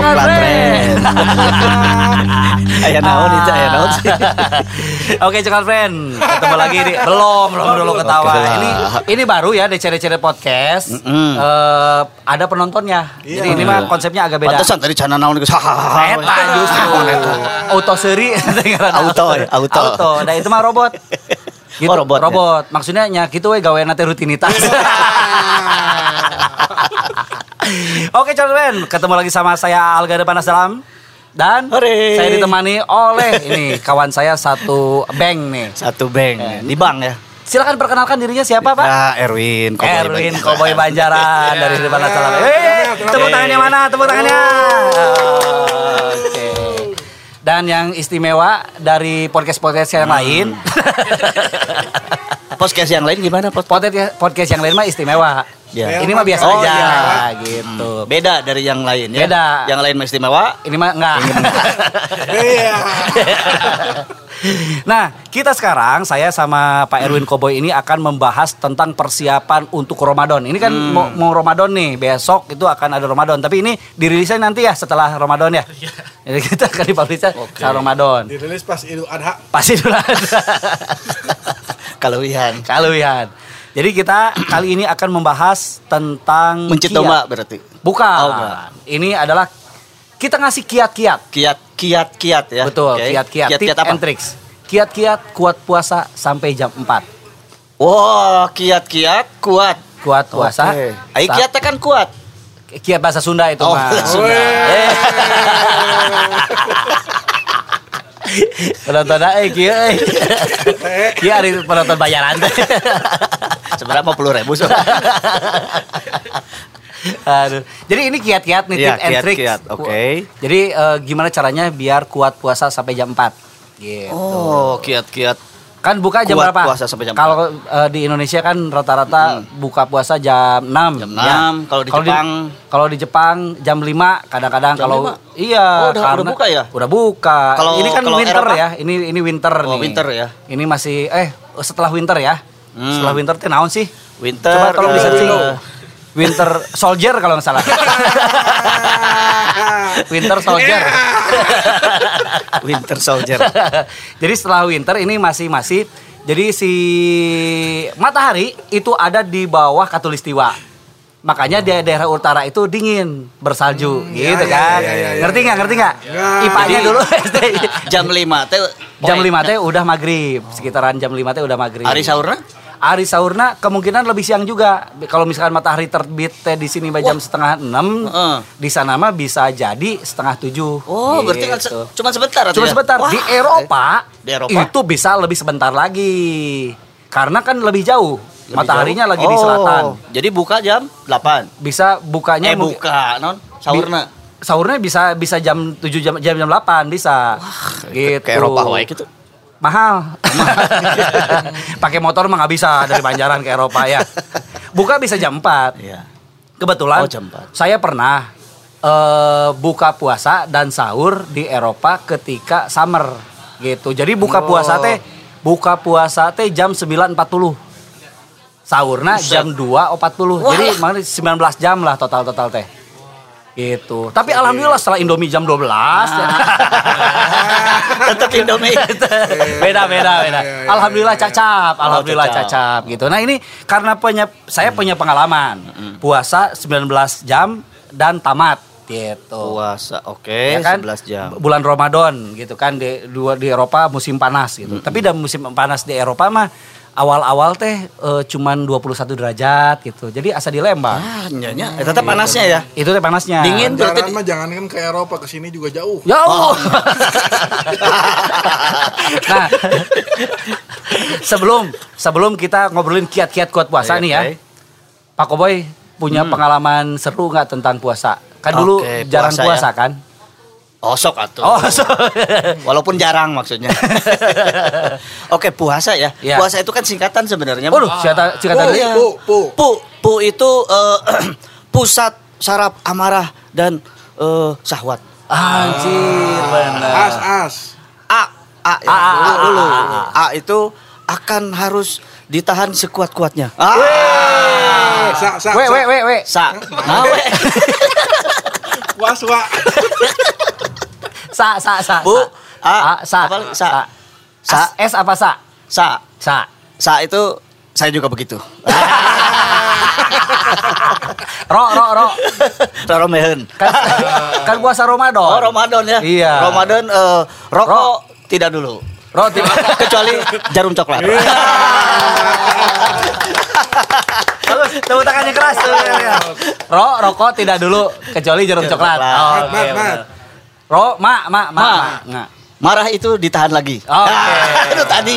Friend. Aya naon itu aya naon sih. Oke, coklat friend. Ketemu lagi nih. Belum, belum dulu ketawa. Oke lah. Ini ini baru ya DC-DC podcast. Mm-mm. Eh, ada penontonnya. Iya. Jadi ini mah konsepnya agak beda. Pantesan tadi cana naon geus Eta justru auto seri Auto ya, auto. auto nah itu mah robot gitu, Oh, robot ya? robot maksudnya nya gitu we gawe nanti rutinitas Oke Charles ketemu lagi sama saya Alga Depan Salam dan Hore. saya ditemani oleh ini kawan saya satu bank nih. Satu bank di bank ya. Silakan perkenalkan dirinya siapa Pak? Ah, Erwin, Cowboy Erwin. Koboy Banjaran dari depan Salam. Eh, tepuk tangannya mana? Tepuk tangannya. Oke. Dan yang istimewa dari podcast-podcast yang lain, Podcast yang lain gimana? Pod? podcast podcast yang lain mah istimewa. Ya. Ini mah biasa Oh, aja iya. gitu. Beda dari yang lain ya. Beda. Yang lain mah istimewa. Ini mah enggak. Iya. nah, kita sekarang saya sama Pak Erwin Koboy ini akan membahas tentang persiapan untuk Ramadan. Ini kan mau, mau Ramadan nih, besok itu akan ada Ramadan. Tapi ini dirilisnya nanti ya setelah Ramadan ya. Jadi kita akan dipublisnya setelah Ramadan. Dirilis pas Idul Adha. Pasti dulu ada. Kalewihan. Kaluyan. Jadi kita kali ini akan membahas tentang Mencit domba berarti. Bukan. Oh, bukan. Ini adalah kita ngasih kiat-kiat. Kiat kiat ya. Betul, kiat-kiat, Kiat tip kiat apa? and tricks. Kiat-kiat kuat puasa sampai jam 4. Wah, kiat kiat kuat. Kuat puasa. Oke. Ai sa- kiat kan kuat. kiat bahasa Sunda itu Oh, mah. Sunda. Eh. penonton eh kieu eh. Kieu ari penonton bayaran Sebenarnya mau puluh ribu. Aduh. Jadi ini kiat-kiat nih Iya, tip and kiat-kiat, oke. Jadi eh, gimana caranya biar kuat puasa sampai jam 4? Gitu. Oh, kiat kiat. Kan buka jam Kuat berapa? puasa sampai jam Kalau eh, di Indonesia kan rata-rata buka puasa jam 6. Jam 6, kalau di Jepang? kalau di Jepang jam 5 kadang-kadang kalau 5? iya Oh, udah- udah buka ya? Udah buka. Kalau- ini kan winter Eropa? ya. Ini ini winter Oh, nih. winter ya. Ini masih eh setelah winter ya. Hmm. Setelah winter teh naon sih? Winter. Coba tolong eh, di-searching. Winter Soldier kalau nggak salah. winter Soldier. Winter Soldier. Jadi setelah winter ini masih masih jadi si matahari itu ada di bawah katulistiwa. Makanya di daerah utara itu dingin, bersalju gitu ya, kan. ya, ya, ya, ngerti nggak? Ngerti nggak? Nggak. IPA-nya Jadi- dulu Jam 5 teh jam 5 teh udah maghrib, sekitaran jam 5 teh udah maghrib. Hari sahurna? Hari sahurna kemungkinan lebih siang juga. Kalau misalkan matahari terbit teh di sini mah jam setengah enam, Heeh. di sana mah bisa jadi setengah tujuh. Oh, berarti kan se- Gitu. cuma sebentar Cuma ya? sebentar. Wah, di Eropa, Di Eropa? itu bisa lebih sebentar lagi. Karena kan lebih jauh. Lebih Mataharinya jauh? lagi di selatan. Oh, Jadi buka jam 8. Bisa bukanya Eh buka non sahurna. Bi- sahurnya bisa bisa jam 7 jam jam jam 8 bisa. gitu. Ke Eropa wae gitu. Mahal. Pakai motor mah nggak bisa dari Banjaran ke Eropa ya. Buka bisa jam 4. Iya. Kebetulan Oh, jam 4. saya pernah eh, buka puasa dan sahur di Eropa ketika summer gitu. Jadi buka Oh. puasa teh buka puasa teh jam 9.40. Sahurna Buset. jam 2.40. Wah. Jadi makanya 19 jam lah total-total teh. Gitu. Tapi alhamdulillah setelah Indomie jam 12 Tetap Indomie. beda beda beda. iya, iya, Alhamdulillah iya, iya. cacap, alhamdulillah cacap. cacap gitu. Nah ini karena punya saya punya pengalaman puasa 19 jam dan tamat gitu. Puasa, oke, Ya kan? 11 jam. Bulan Ramadan gitu kan di dua di Eropa musim panas gitu. Tapi dalam musim panas di Eropa mah awal-awal teh eh, cuman 21 derajat gitu. Jadi asa dilembang. Ah, nyanya. Eh, tetap panasnya ya. Itu teh panasnya. Dingin. Berarti mah jangan kan ke Eropa ke sini juga jauh. Ya Allah. nah, sebelum sebelum kita ngobrolin kiat-kiat kuat puasa Oke, nih ya, oke. Pak Koboy punya pengalaman seru nggak tentang puasa? Kan dulu Oke, jarang puasa puasa, ya. kan? Oh, sok atuh. Oh, so- Walaupun jarang maksudnya. Oke, puasa ya. Iya. Puasa itu kan singkatan sebenarnya. Siapa Pu, tadi? iya. pu, pu. Pu, pu itu eh, pusat saraf amarah dan eh, syahwat. Anjir, benar. As, as. A, A, ya, A, A, dulu, A, dulu. A, A, A itu akan harus ditahan sekuat-kuatnya. Ah, Sa, sa, Weh, sa. weh, weh, weh. sa. Nah, we. puas wa. Sa sa sa. Bu. A, A, sa. apa? Sa. Sa. S apa sa? Sa. Sa. Sa itu saya juga begitu. Ro ro ro. Roro mehen. Kan, kan puasa Ramadan. Oh, Ramadan ya. Iya. Ramadan eh, rokok tidak dulu. Ro tidak. Kecuali jarum coklat. Bagus, tepuk tangannya keras. Ro rokok tidak dulu kecuali jarum coklat. coklat. Oh, Mat, oke, mat, mat. Ro ma ma ma. Ma. ma. Nggak. Marah itu ditahan lagi. Oke. Itu tadi.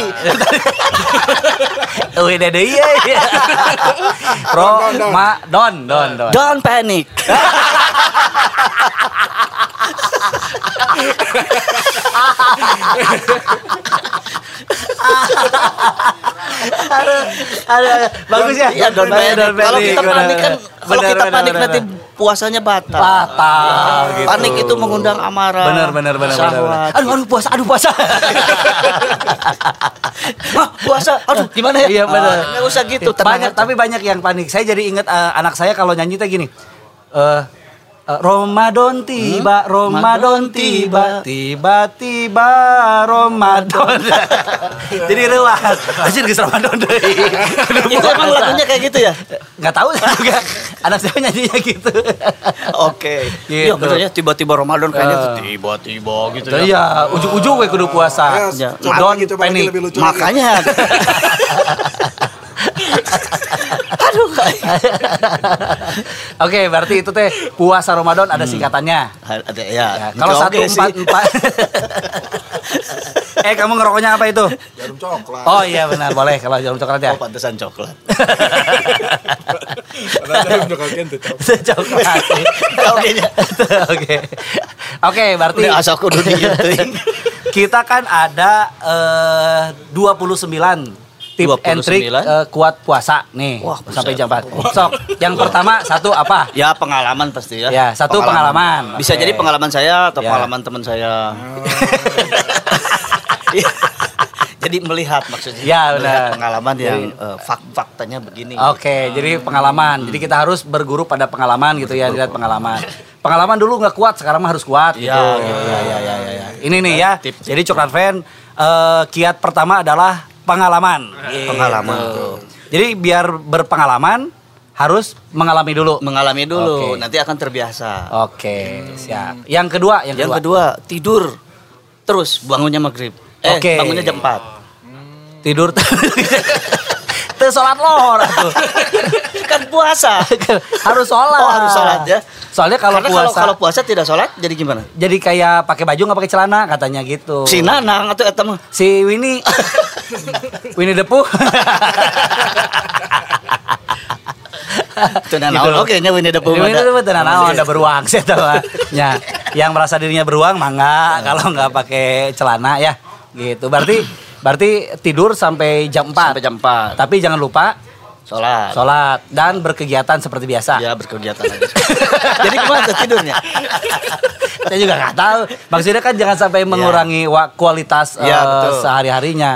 Wih, dede iya. iya. Ro Don, don. ma don don don. Don't panic. Aduh, aduh, bagus ya. Iya, don't panic. Kalau kita panik kan, kalau kita panik nanti puasanya batal. batal gitu. Panik itu mengundang amarah. Benar benar benar benar. Aduh aduh puasa aduh puasa. Wah, puasa. Aduh, gimana ya? Iya benar. Ah, Nggak usah gitu. Banyak tapi banyak yang panik. Saya jadi ingat eh, anak saya kalau nyanyi teh gini. Eh, Ramadan tiba, Ramadan tiba, tiba-tiba Ramadan. Jadi ruas. Anjir geus Ramadan deui. Itu emang lagunya kayak gitu ya? Enggak tahu juga. Anak saya nyanyinya gitu. Oke. Gitu. Iya ya tiba-tiba Ramadan kayaknya Eh. tuh tiba-tiba gitu Iya, ya. ujung-ujung we kudu puasa. Ya, lebih lucu lagi. Makanya Aduh. Oke, berarti itu teh puasa Ramadan ada singkatannya. Ada Ya, ya. kalau satu empat empat. eh kamu ngerokoknya apa itu? Jarum coklat. Oh iya benar boleh kalau jarum coklat ya. Oh, pantesan coklat. Ada jarum coklat gitu. Cok. coklat. Oke. Oke. Oke, berarti kudu kita kan ada eh, 29 tip and 29. trick eh, kuat puasa nih Wah, sampai jam 4. Sok, yang pertama satu apa? Ya pengalaman pasti ya. Ya, satu pengalaman. Bisa Oke. jadi pengalaman saya atau Ya. pengalaman teman saya. Iya. jadi melihat maksudnya. Ya, benar. Melihat pengalaman yang eh, fak- faktanya begini. Oke, jadi pengalaman. Jadi kita harus berguru pada pengalaman gitu ya, lihat pengalaman. Pengalaman dulu nggak kuat, sekarang mah harus kuat gitu. Iya, Ya, ya, ya, ya, ya. Ini nih ya. Tip- Jadi coklat fan eh, kiat pertama adalah pengalaman. Pengalaman, Gitu. betul. Jadi biar berpengalaman harus mengalami dulu. Mengalami dulu, Oke. nanti akan terbiasa. Oke, siap. Yang kedua, yang, Yang kedua, kedua, tidur terus bangunnya maghrib. Eh, Oke. bangunnya jam 4. tidur. Teu sholat lohor atuh. kan puasa. harus sholat. Oh, harus sholat ya. Soalnya kalau Karena puasa, kalau kalau puasa tidak sholat jadi gimana? jadi kayak pakai baju nggak pakai celana katanya gitu. Si Nanang atau eta mah Si Winnie Winnie the Pooh Teu nanaon oke nya Winnie the Pooh. Winnie the Pooh naon ada Iya. beruang sih tahu ya yang merasa dirinya beruang mangga kalau nggak pakai celana ya gitu berarti berarti tidur sampai jam 4 Sampai jam 4. tapi jangan lupa Sholat. sholat dan berkegiatan seperti biasa Ya berkegiatan aja. Jadi tuh tidurnya? saya juga nggak tahu maksudnya kan jangan sampai mengurangi wa- kualitas Ya, eh, betul. sehari-harinya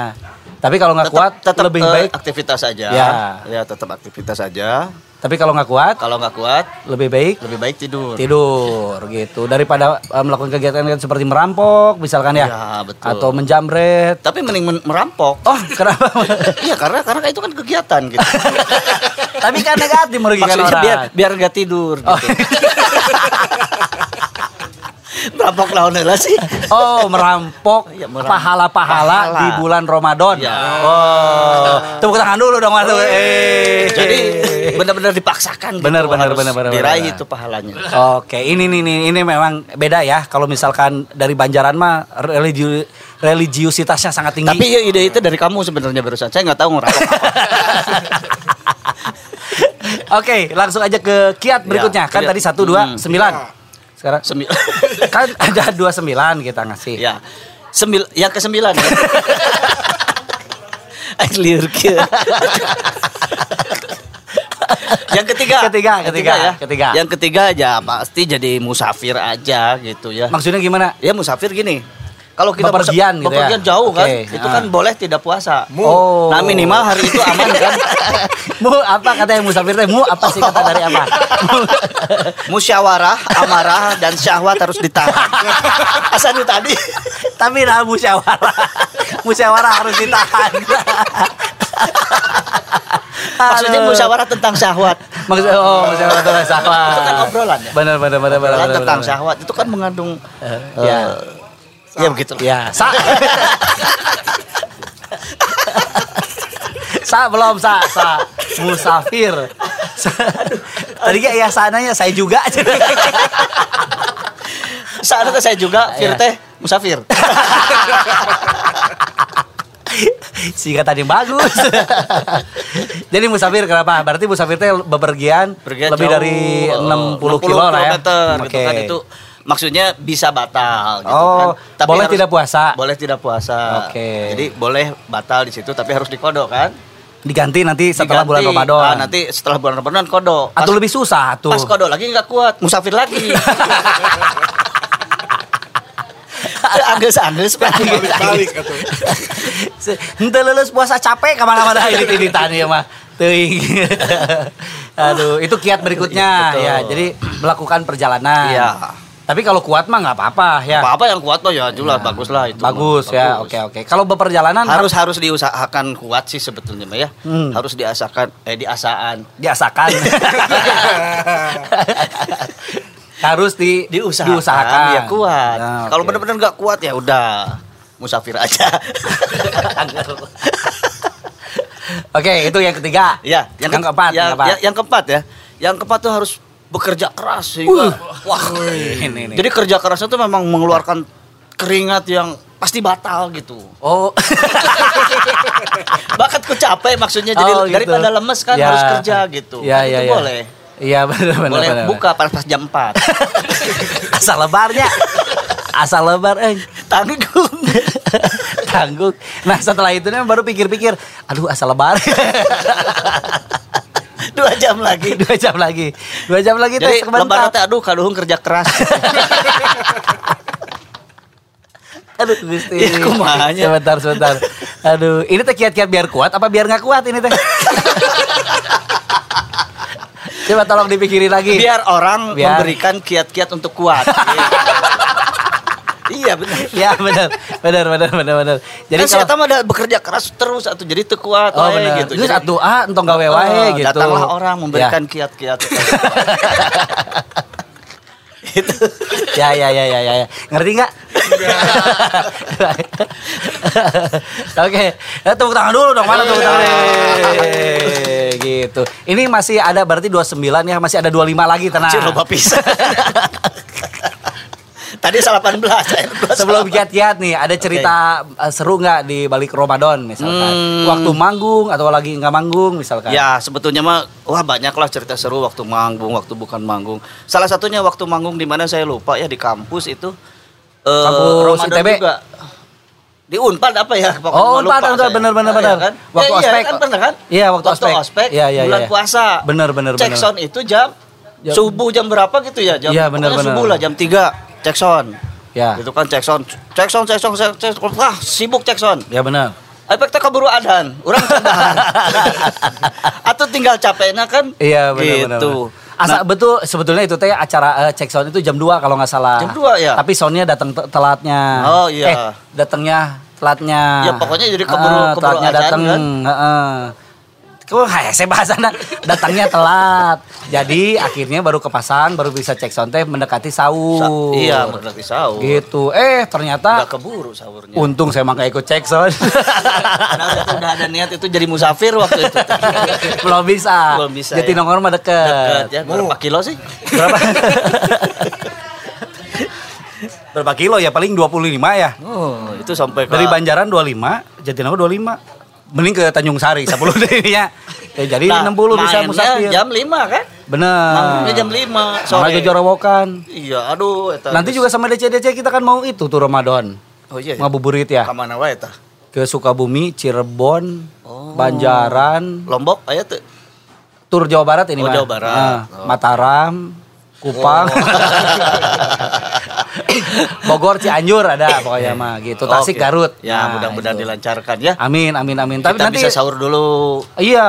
tapi kalau nggak kuat tetap lebih eh, baik aktivitas aja. Ya. Ya, tetap aktivitas aja. Tapi kalau nggak kuat Kalau nggak kuat lebih baik lebih baik tidur. tidur gitu daripada eh, melakukan kegiatan seperti merampok misalkan ya, Ya, betul. atau menjamret Tapi mending men- merampok. oh kenapa Iya karena karena itu kan kegiatan gitu. tapi kan negatif merugikan Maksudnya orang biar biar nggak tidur. Gitu. oh, merampok lawan heula sih. oh, merampok Iya, pahala-pahala Pahala. di bulan Ramadan Ya. oh tepuk tangan dulu dong Mas. eh Jadi benar-benar dipaksakan gitu. Benar, benar, harus benar, benar, Diraih benar. itu pahalanya. Oke, ini nih nih ini memang beda ya. Kalau misalkan dari Banjaran mah religi religiusitasnya sangat tinggi. Tapi ya ide itu dari kamu sebenarnya barusan. Saya nggak tahu ngerampok apa. Oke, langsung aja ke kiat berikutnya. Ya, kan kiat. tadi satu dua Hmm. sembilan. Sekarang Sembil kan ada dua sembilan kita ngasih. ya. Sembil yang ke sembilan. ya. Liur. Yang ketiga. Ketiga, ketiga, ya. ketiga. Yang ketiga aja pasti jadi musafir aja gitu ya. Maksudnya gimana? Ya musafir gini. Kalau kita Bepergian gitu ya? bepergian jauh kan, itu ah. kan boleh tidak puasa. Oh. Nah minimal hari itu aman kan. mu apa katanya musafir teh? Mu apa sih kata dari apa? Musyawarah, amarah dan syahwat harus ditahan. Asal itu tadi. Tapi nah musyawarah. musyawarah harus ditahan. Maksudnya musyawarah tentang syahwat. Maksud oh, musyawarah tentang syahwat. Itu kan obrolan ya? Benar benar benar benar. Tentang syahwat itu kan mengandung Eh, eh, ya. ya begitu. Ya, sa. sa belum sa, sa. Musafir. Sa. Tadi ya ya sananya saya juga. Saat itu saya juga Iya. fir teh musafir. Singkatan yang bagus. Jadi musafir kenapa? Berarti musafir teh bepergian Pergian lebih jauh, dari eh, 60 kilo lah ya. kilometer, gitu kan itu maksudnya bisa batal gitu Oh, kan. boleh tidak puasa? Boleh tidak puasa. Oke. Jadi boleh batal di situ tapi harus dikodok kan? Diganti nanti setelah Diganti. bulan Ramadan. Ah, nanti setelah bulan Ramadan kodok. Pas, Atau lebih susah tuh. pas kodok lagi nggak kuat, musafir lagi. Angges-angges Balik-balik atau. Henteu lulus puasa capek ke mana-mana ini ini tani ya mah. Teuing. Aduh, itu kiat berikutnya Betul. ya. Jadi melakukan perjalanan. Iya. Tapi kalau kuat mah nggak apa-apa ya. Apa-apa yang kuat mah ya jelas bagus lah itu. mah. Bagus ya. Oke oke. Kalau beperjalanan harus harus diusahakan kuat sih sebetulnya Mbak, ya Hmm. harus diasakan eh diasaan diasakan. harus di diusahakan, diusahakan. ya kuat Nah, kalau oke. benar-benar nggak kuat ya udah musafir aja Oke, itu yang ketiga. ya yang, keempat, ya, yang keempat. ya, yang keempat ya yang keempat tuh harus bekerja keras sehingga wah ini, ini. jadi kerja kerasnya tuh memang mengeluarkan keringat yang pasti batal gitu oh, bakat ku capek maksudnya jadi Oh, gitu. daripada lemes kan Ya. harus kerja gitu Ya, ya, itu ya. boleh Iya benar benar. boleh benar. buka pas, pas jam 4 Asal lebarnya. Asal lebar eh. tanggung Tanggung. Nah setelah itu nih baru pikir-pikir, aduh asal lebar. Dua jam lagi Dua jam lagi. Dua jam lagi Jadi lebaran teh aduh kaluhung kerja keras. Aduh Gusti. Ya, kumahanya. Sebentar sebentar. Aduh, ini teh kiat-kiat biar kuat apa biar nggak kuat ini teh? Coba tolong dipikirin lagi. Biar orang Biar. memberikan kiat-kiat untuk kuat. Iya benar. Ya benar, benar, benar, benar, benar. Jadi kan kalau ada bekerja keras terus atau jadi teu kuat Oh wae benar. gitu. Ini Jadi, satu A entong gawe wae eh, gitu. Datanglah orang memberikan Ya. kiat-kiat. itu. Ya ya ya ya ya. ya. Ngerti nggak? Oke, ya, tepuk tangan dulu dong. Mana tepuk tangan? Eh, gitu. Ini masih ada berarti 29 ya, masih ada 25 lagi tenang. Cih, loba Tadi 18 saya 28. Sebelum kiat-kiat nih, ada cerita eh, seru nggak di balik Ramadan misalkan? Hmm. Waktu manggung atau lagi nggak manggung misalkan? Ya sebetulnya mah wah banyak lah cerita seru waktu manggung, waktu bukan manggung. Salah satunya waktu manggung di mana saya lupa ya di kampus itu. eh, Kampus Ramadan ITB? juga. Di Unpad apa ya? Pokoknya Oh, Unpad, bener, Ah, bener. iya kan? Waktu Ya, iya, ospek. kan pernah kan? Iya, waktu ospek. Iya, iya, bulan iya. puasa. Bener, bener, Cek bener. sound itu jam Jam- subuh jam berapa gitu ya? Jam Iya, bener, bener. subuh lah jam 3 cek sound. Ya. Gitu kan cek sound, cek sound, cek sound, cek cek sound. Wah, sibuk cek sound. Ya benar. Efek teh keburu adan, orang cobahan. Atau tinggal capeknya kan? Iya benar Gitu. benar. Asa betul sebetulnya itu teh acara cek sound itu jam 2 kalau nggak salah. Jam 2 ya? Tapi soundnya datang te- telatnya. Oh, iya. Eh, datangnya telatnya. Ya, pokoknya jadi keburu- Ah, keburu telatnya datang. kan? heeh. Kok kayak saya bahasana datangnya telat. Jadi akhirnya baru kepasang baru bisa cek sound teh mendekati Sa- sahur. iya, mendekati sahur. Gitu. Eh ternyata Udah keburu sahurnya. untung saya mah nggak ikut cek sound. Karena udah ada niat itu jadi musafir waktu itu. Belum bisa. Belum bisa, Jadi ya. nongkrong mah deket. Dekat ya, berapa kilo sih? Berapa? Berapa kilo ya? Paling 25 ya. Oh, itu sampai ke Dari Banjaran 25, Jatinangor 25. Mending ke Tanjung Sari 10 dirinya. Ya, jadi Nah, 60 bisa mainnya musafir. jam 5 kan? Bener. Manggungnya jam 5 Sama sore. Jorowokan. Iya, aduh eta Nanti juga sama DC-DC kita kan mau itu tuh Ramadan. Oh iya. Ngabuburit ya. Ka mana wae tah? Ke Sukabumi, Cirebon, Oh. Banjaran, Lombok aya teu? tur Jawa Barat ini Oh, mah. Jawa Barat. Nah, Oh. Mataram, Kupang. Bogor Cianjur ada pokoknya mah gitu. Tasik Oke. Garut. Ya, Nah, mudah-mudahan itu. dilancarkan ya. Amin amin amin. Tapi Kita nanti bisa sahur dulu. Iya,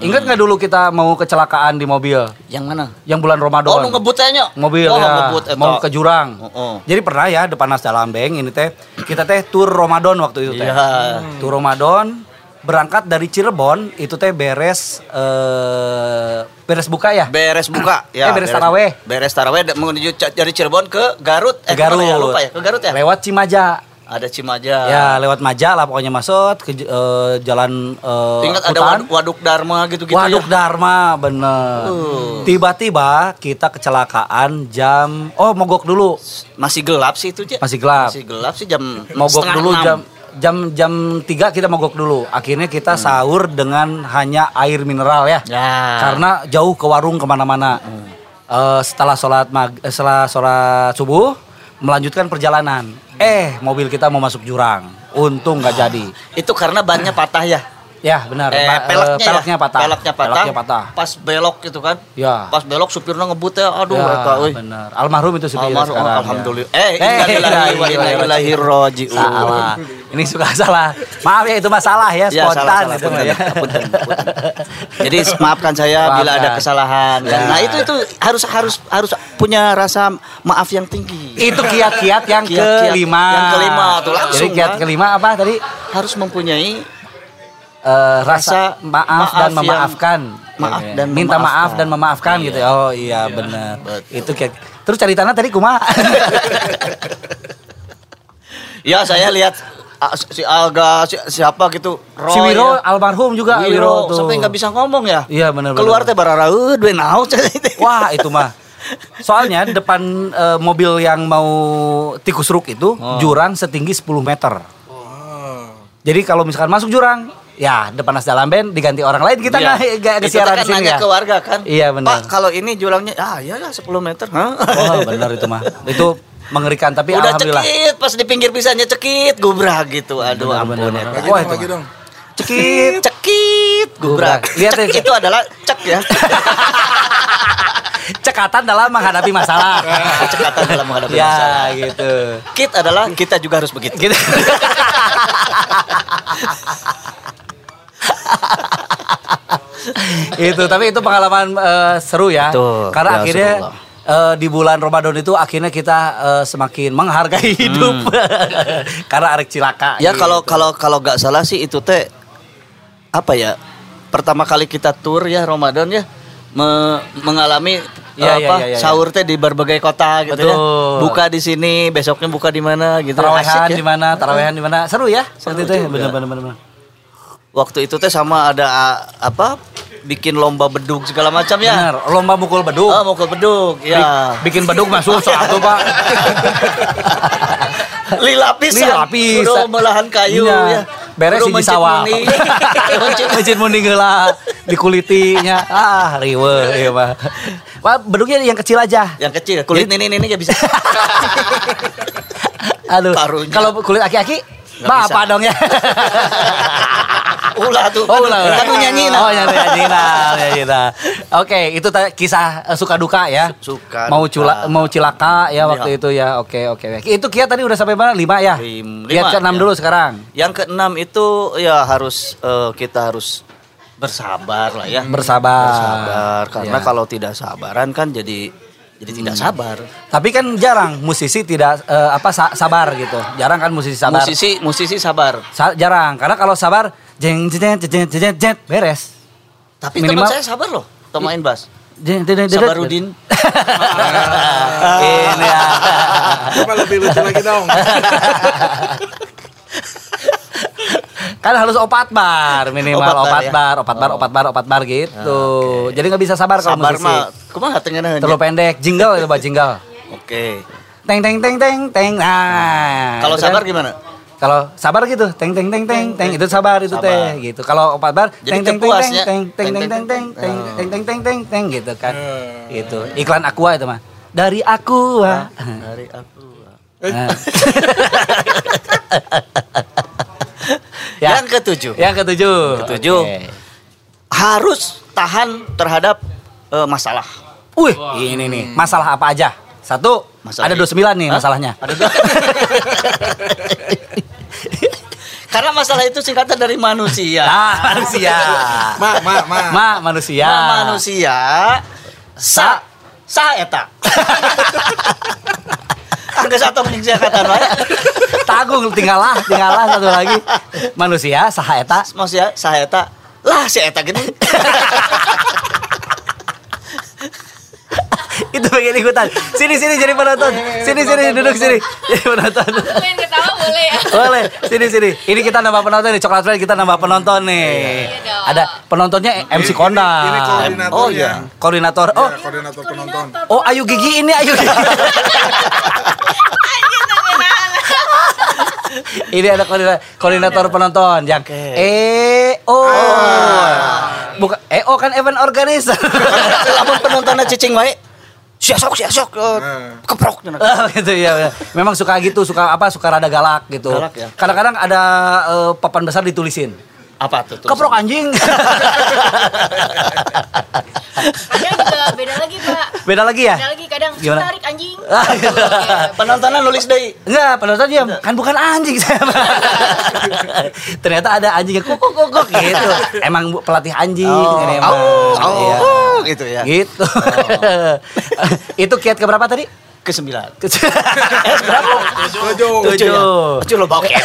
ingat nggak dulu kita mau kecelakaan di mobil Yang mana? yang bulan Ramadan? Oh, ngebut tanya. mobil oh, ya, ngebut eta. mau ke jurang. Oh, oh. Jadi pernah ya depan Nas Dalambeng ini teh kita teh tur Ramadan waktu itu teh. Iya. Tur Ramadan berangkat dari Cirebon itu teh beres eh beres buka ya. Beres buka ya. Eh, beres taraweh. Beres taraweh menuju dari Cirebon ke Garut. Ke Eh, ya? Garut. Lupa ya. Ke Garut ya. Lewat Cimaja. Ada Cimaja. Ya, lewat Maja lah pokoknya masuk ke eh, jalan eh, Ingat ada waduk, waduk Dharma gitu-gitu Waduk ya. Dharma bener. Uh. Tiba-tiba kita kecelakaan jam oh mogok dulu Masih gelap sih itu, Cik. masih gelap. Masih gelap sih jam mogok setengah dulu enam. jam jam jam 3 kita mogok dulu. Akhirnya kita sahur dengan hanya air mineral ya. Ya. Karena jauh ke warung ke mana-mana. Eh, setelah sholat mag eh, setelah sholat subuh melanjutkan perjalanan. Eh mobil kita mau masuk jurang. Untung nggak jadi. itu karena bannya patah ya. Ya benar. Eh, Ba- eh, peleknya, ya? peleknya patah. Peleknya patah. Peleknya patah. Pas belok gitu kan. Ya. Pas belok supirnya ngebut ya. Aduh, Ya, euy. benar. Almarhum itu supir Almarhum, sekarang. ya. alhamdulillah. Eh, Eh, innalillahi wa. Salah. Ini suka salah. Maaf ya itu masalah ya, Ya, spontan salah, salah, punten, ya. punten, punten. Jadi maafkan saya bila Maafkan. ada kesalahan. Ya. Nah, itu itu harus harus harus punya rasa maaf yang tinggi. Itu kiat-kiat yang kelima. yang kelima tuh, langsung, Jadi kiat Bang. kelima apa tadi? Harus mempunyai Eh, Rasa rasa maaf, maaf dan memaafkan. maaf Oke. dan minta maaf dan memaafkan Iya. gitu. Oh iya benar. betul. Itu kiat. Terus cari tanah tadi kumaha? Ya, saya lihat ah, si Alga si, siapa gitu. Roy, si Wiro ya. almarhum juga Wiro, tuh. sampai nggak bisa ngomong ya. Iya, benar, Keluar benar. teh barara euy duwe naon teh. Wah itu mah. Soalnya depan eh, mobil yang mau tikus ruk itu Oh. jurang setinggi 10 meter. Jadi kalau misalkan masuk jurang, ya depan Nas Dalamben diganti orang lain kita Iya. nggak nggak Itu kesiaran kan di sini nanya ya. ke warga kan. Iya, benar. Pak, kalau ini jurangnya ah ya ya 10 meter. Hah? Wah benar itu mah. Itu mengerikan tapi Udah alhamdulillah. cekit pas di pinggir pisahnya cekit gubrak gitu. Aduh Benar, ampun benar, ya. benar. Wah, itu. lagi dong. Cekit. Cekit gubrak. Gubrak. Lihat Cek ya. itu adalah cek ya. Cekatan dalam menghadapi masalah. Cekatan dalam menghadapi ya masalah. gitu. Kit adalah kita juga harus begitu. Gitu. itu tapi itu pengalaman eh, seru ya Betul. karena Ya, akhirnya seru eh, di bulan Ramadan itu akhirnya kita eh, semakin menghargai hidup karena arek cilaka Hmm. Ya gitu. kalau kalau kalau nggak salah sih itu teh apa ya? Pertama kali kita tur ya Ramadan ya me- mengalami Iya, iya, apa iya, iya. sahur teh di berbagai kota gitu ya. Betul. Buka di sini, besoknya buka di mana gitu. tarawehan Asik ya. di mana tarawehan di mana seru ya seperti itu ya juga. benar benar benar Waktu itu teh sama ada apa? Bikin lomba bedug segala macam ya. benar lomba mukul beduk Oh, mau ke bedug. Ya. bikin beduk mah susah tuh pak Lila pisan. Lila pisan. Kudu melahan kayu Iya. ya. Beres mencit sawah. Mencit- munding heula dikulitinya. Ah, riwe ieu mah. Wah, beduknya yang kecil aja. Yang kecil, kulit ini ini ya bisa. Aduh. Kalau kulit aki-aki Bapak dong ya. Ulah tuh. Oh, ulah. Aduh nyanyi Oh, nyanyi nyanyi nah, nyanyi nah. Oke, itu ta- kisah eh, suka duka ya. Suka, Mau cula, mau cilaka ya Iya. waktu itu ya. Oke, oke. Itu Kia tadi udah sampai mana? Lima ya? Lim- Lihat lima, ke enam ya. dulu sekarang. Yang keenam itu ya harus eh, kita harus bersabar lah ya. Bersabar. Bersabar karena Ya. kalau tidak sabaran kan jadi jadi tidak sabar. Tapi kan jarang musisi tidak eh, apa sa- sabar gitu. Jarang kan musisi sabar. Musisi musisi sabar. Sa- jarang karena kalau sabar jeng jeng jeng jeng jeng jeng beres. Tapi Minimal- teman saya sabar loh. Tuh main bass. Jeng jeng jeng jeng. Sabarudin. Ini ya. Coba lebih lucu lagi dong. kan harus opat bar minimal Opat bar, opat ya? bar, opat bar, Oh. opat bar, opat bar gitu. Jadi nggak bisa sabar kalau Sabar musisi. mah. Kumaha tengena Terlalu pendek, jingle itu bah jingle. Oke. Teng teng teng teng teng. Nah. Kalau itu sabar kan. gimana? Kalau sabar gitu, teng teng teng teng teng itu sabar itu teh gitu. Kalau opat bar teng teng teng teng ya. teng teng teng teng teng teng teng teng teng teng teng gitu kan. Itu iklan Aqua itu mah. Dari Aqua. Dari. Nah. Ya. Yang ketujuh. Yang ketujuh. Ketujuh. Harus tahan terhadap eh, masalah. Wih, ini nih masalah apa aja? Satu. Masalah ada ini. 29 nih masalahnya. Ada dua. Karena masalah itu singkatan dari manusia. Ah, manusia. Ma, ma, ma. Ma manusia. Ma manusia sa sa eta. Angga satu menyingsi kata wae. Tagung tinggal lah, tinggal lah satu lagi. Manusia saha eta? Manusia sa eta. Lah si eta gini. Itu pengen ikutan. Sini sini jadi penonton. Sini sini duduk sini. Jadi penonton. Pengen ketawa boleh ya? Boleh, sini sini. Ini kita nambah penonton nih, Coklat Friend kita nambah penonton nih. Iya. Ada penontonnya MC Konda. Ini. Oh iya, koordinator. Oh, Ya, koordinator penonton. oh Ayu Gigi ini Ayu Gigi. ini ada koordinator, koordinator penonton yang Oke. eh oh. Bukan eh oh kan event organizer. Lamun penontonnya cicing wae. Siasok siasok eh, Nah. keprok. Oh, gitu ya. Memang suka gitu, suka apa? Suka rada galak gitu. Ya. Kadang-kadang ada eh, papan besar ditulisin. Apa tuh? tuh? Keprok anjing. Kadang juga beda lagi pak Beda lagi ya? Beda lagi kadang Gimana? tarik anjing Ah. Iya, Penontonnya nulis deui. Enggak, penonton diam. Kan bukan anjing saya. Ternyata ada anjing yang kuk kuk kuk gitu. Emang bu- pelatih anjing ini emang. oh, oh, Iya. oh, gitu ya. Gitu. Itu kiat keberapa tadi? Ke sembilan. Tujuh. Tujuh. ya? Tujuh lo bawa Eh,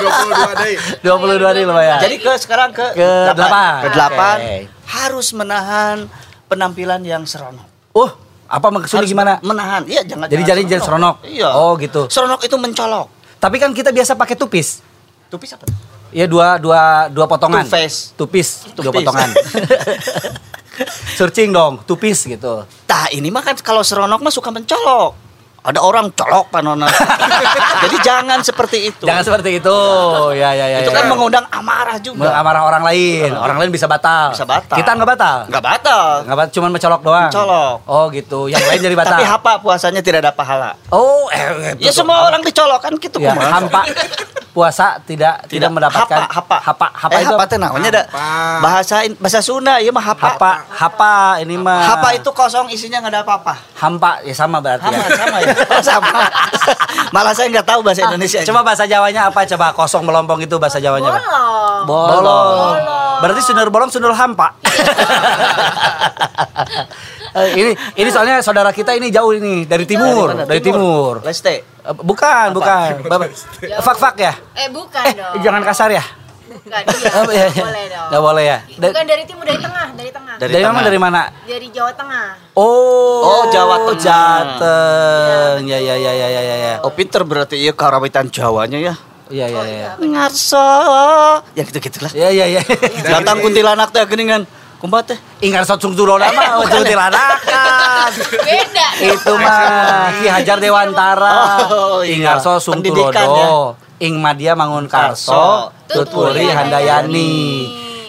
22 deh. 22 nih lumayan. Jadi ke sekarang ke Ke delapan. Ke delapan Oke. harus menahan penampilan yang seronok. Oh, apa maksudnya Harus gimana? Menahan. Iya, jangan Jadi jangan jadi jadi seronok. Iya. Oh, gitu. Seronok itu mencolok. Tapi kan kita biasa pakai tupis. Tupis apa? Ya dua dua dua potongan. Two-face. Tupis, dua Tupis. potongan. Searching dong, tupis gitu. Tah ini mah kan kalau seronok mah suka mencolok. Ada orang colok panona. Jadi jangan seperti itu. Jangan seperti itu. Ya ya ya. itu ya. kan mengundang amarah juga. amarah orang lain. Orang lain bisa batal. Bisa batal. Kita nggak batal. Nggak batal. Nggak batal, cuman mencolok doang. Mencolok. Oh gitu. Yang lain jadi batal. Tapi hapa puasanya tidak ada pahala. Oh, eh, Ya semua orang dicolok kan gitu Ya, hampa puasa tidak tidak, mendapatkan hapa hapa hapa hapa eh, itu hapa namanya ada Hapa. bahasa bahasa Sunda iya mah hapa hapa hapa ini mah hapa itu kosong isinya nggak ada apa-apa hampa ya sama berarti sama ya. sama ya Oh, sama malah saya nggak tahu bahasa Indonesia Coba bahasa Jawanya apa? Coba kosong melompong itu bahasa Jawanya? Bolong Bolong. Bolong. Berarti sunur bolong sunur hampa. Eh, ini ini soalnya saudara kita ini jauh ini dari timur, Mana? dari timur. Leste Eh, Bukan, bukan. Fak-fak ya? Eh bukan dong Jangan kasar ya? Bukan iya iya, iya. Boleh dong Nggak boleh ya? Bukan dari timur, dari tengah Dari tengah Dari Dari mana? Dari mana? Dari Jawa Tengah Oh, Oh, Jawa Tengah. Jateng. Ya, ya, ya, ya, ya, ya, ya. oh pinter berarti iya karawitan Jawanya ya Iya, iya, iya. ngarso ya gitu gitulah Iya, iya, iya. datang kuntilanak teh geningan kumbat teh Ingat sotsung turoda mah, sotsung tilanakan. Beda Itu mah Ki Hajar Dewantara. Oh, iya. Ingarso Sung Pendidikan, Tulodo. Ing Madia Mangun Karso, Tutpuri Handayani.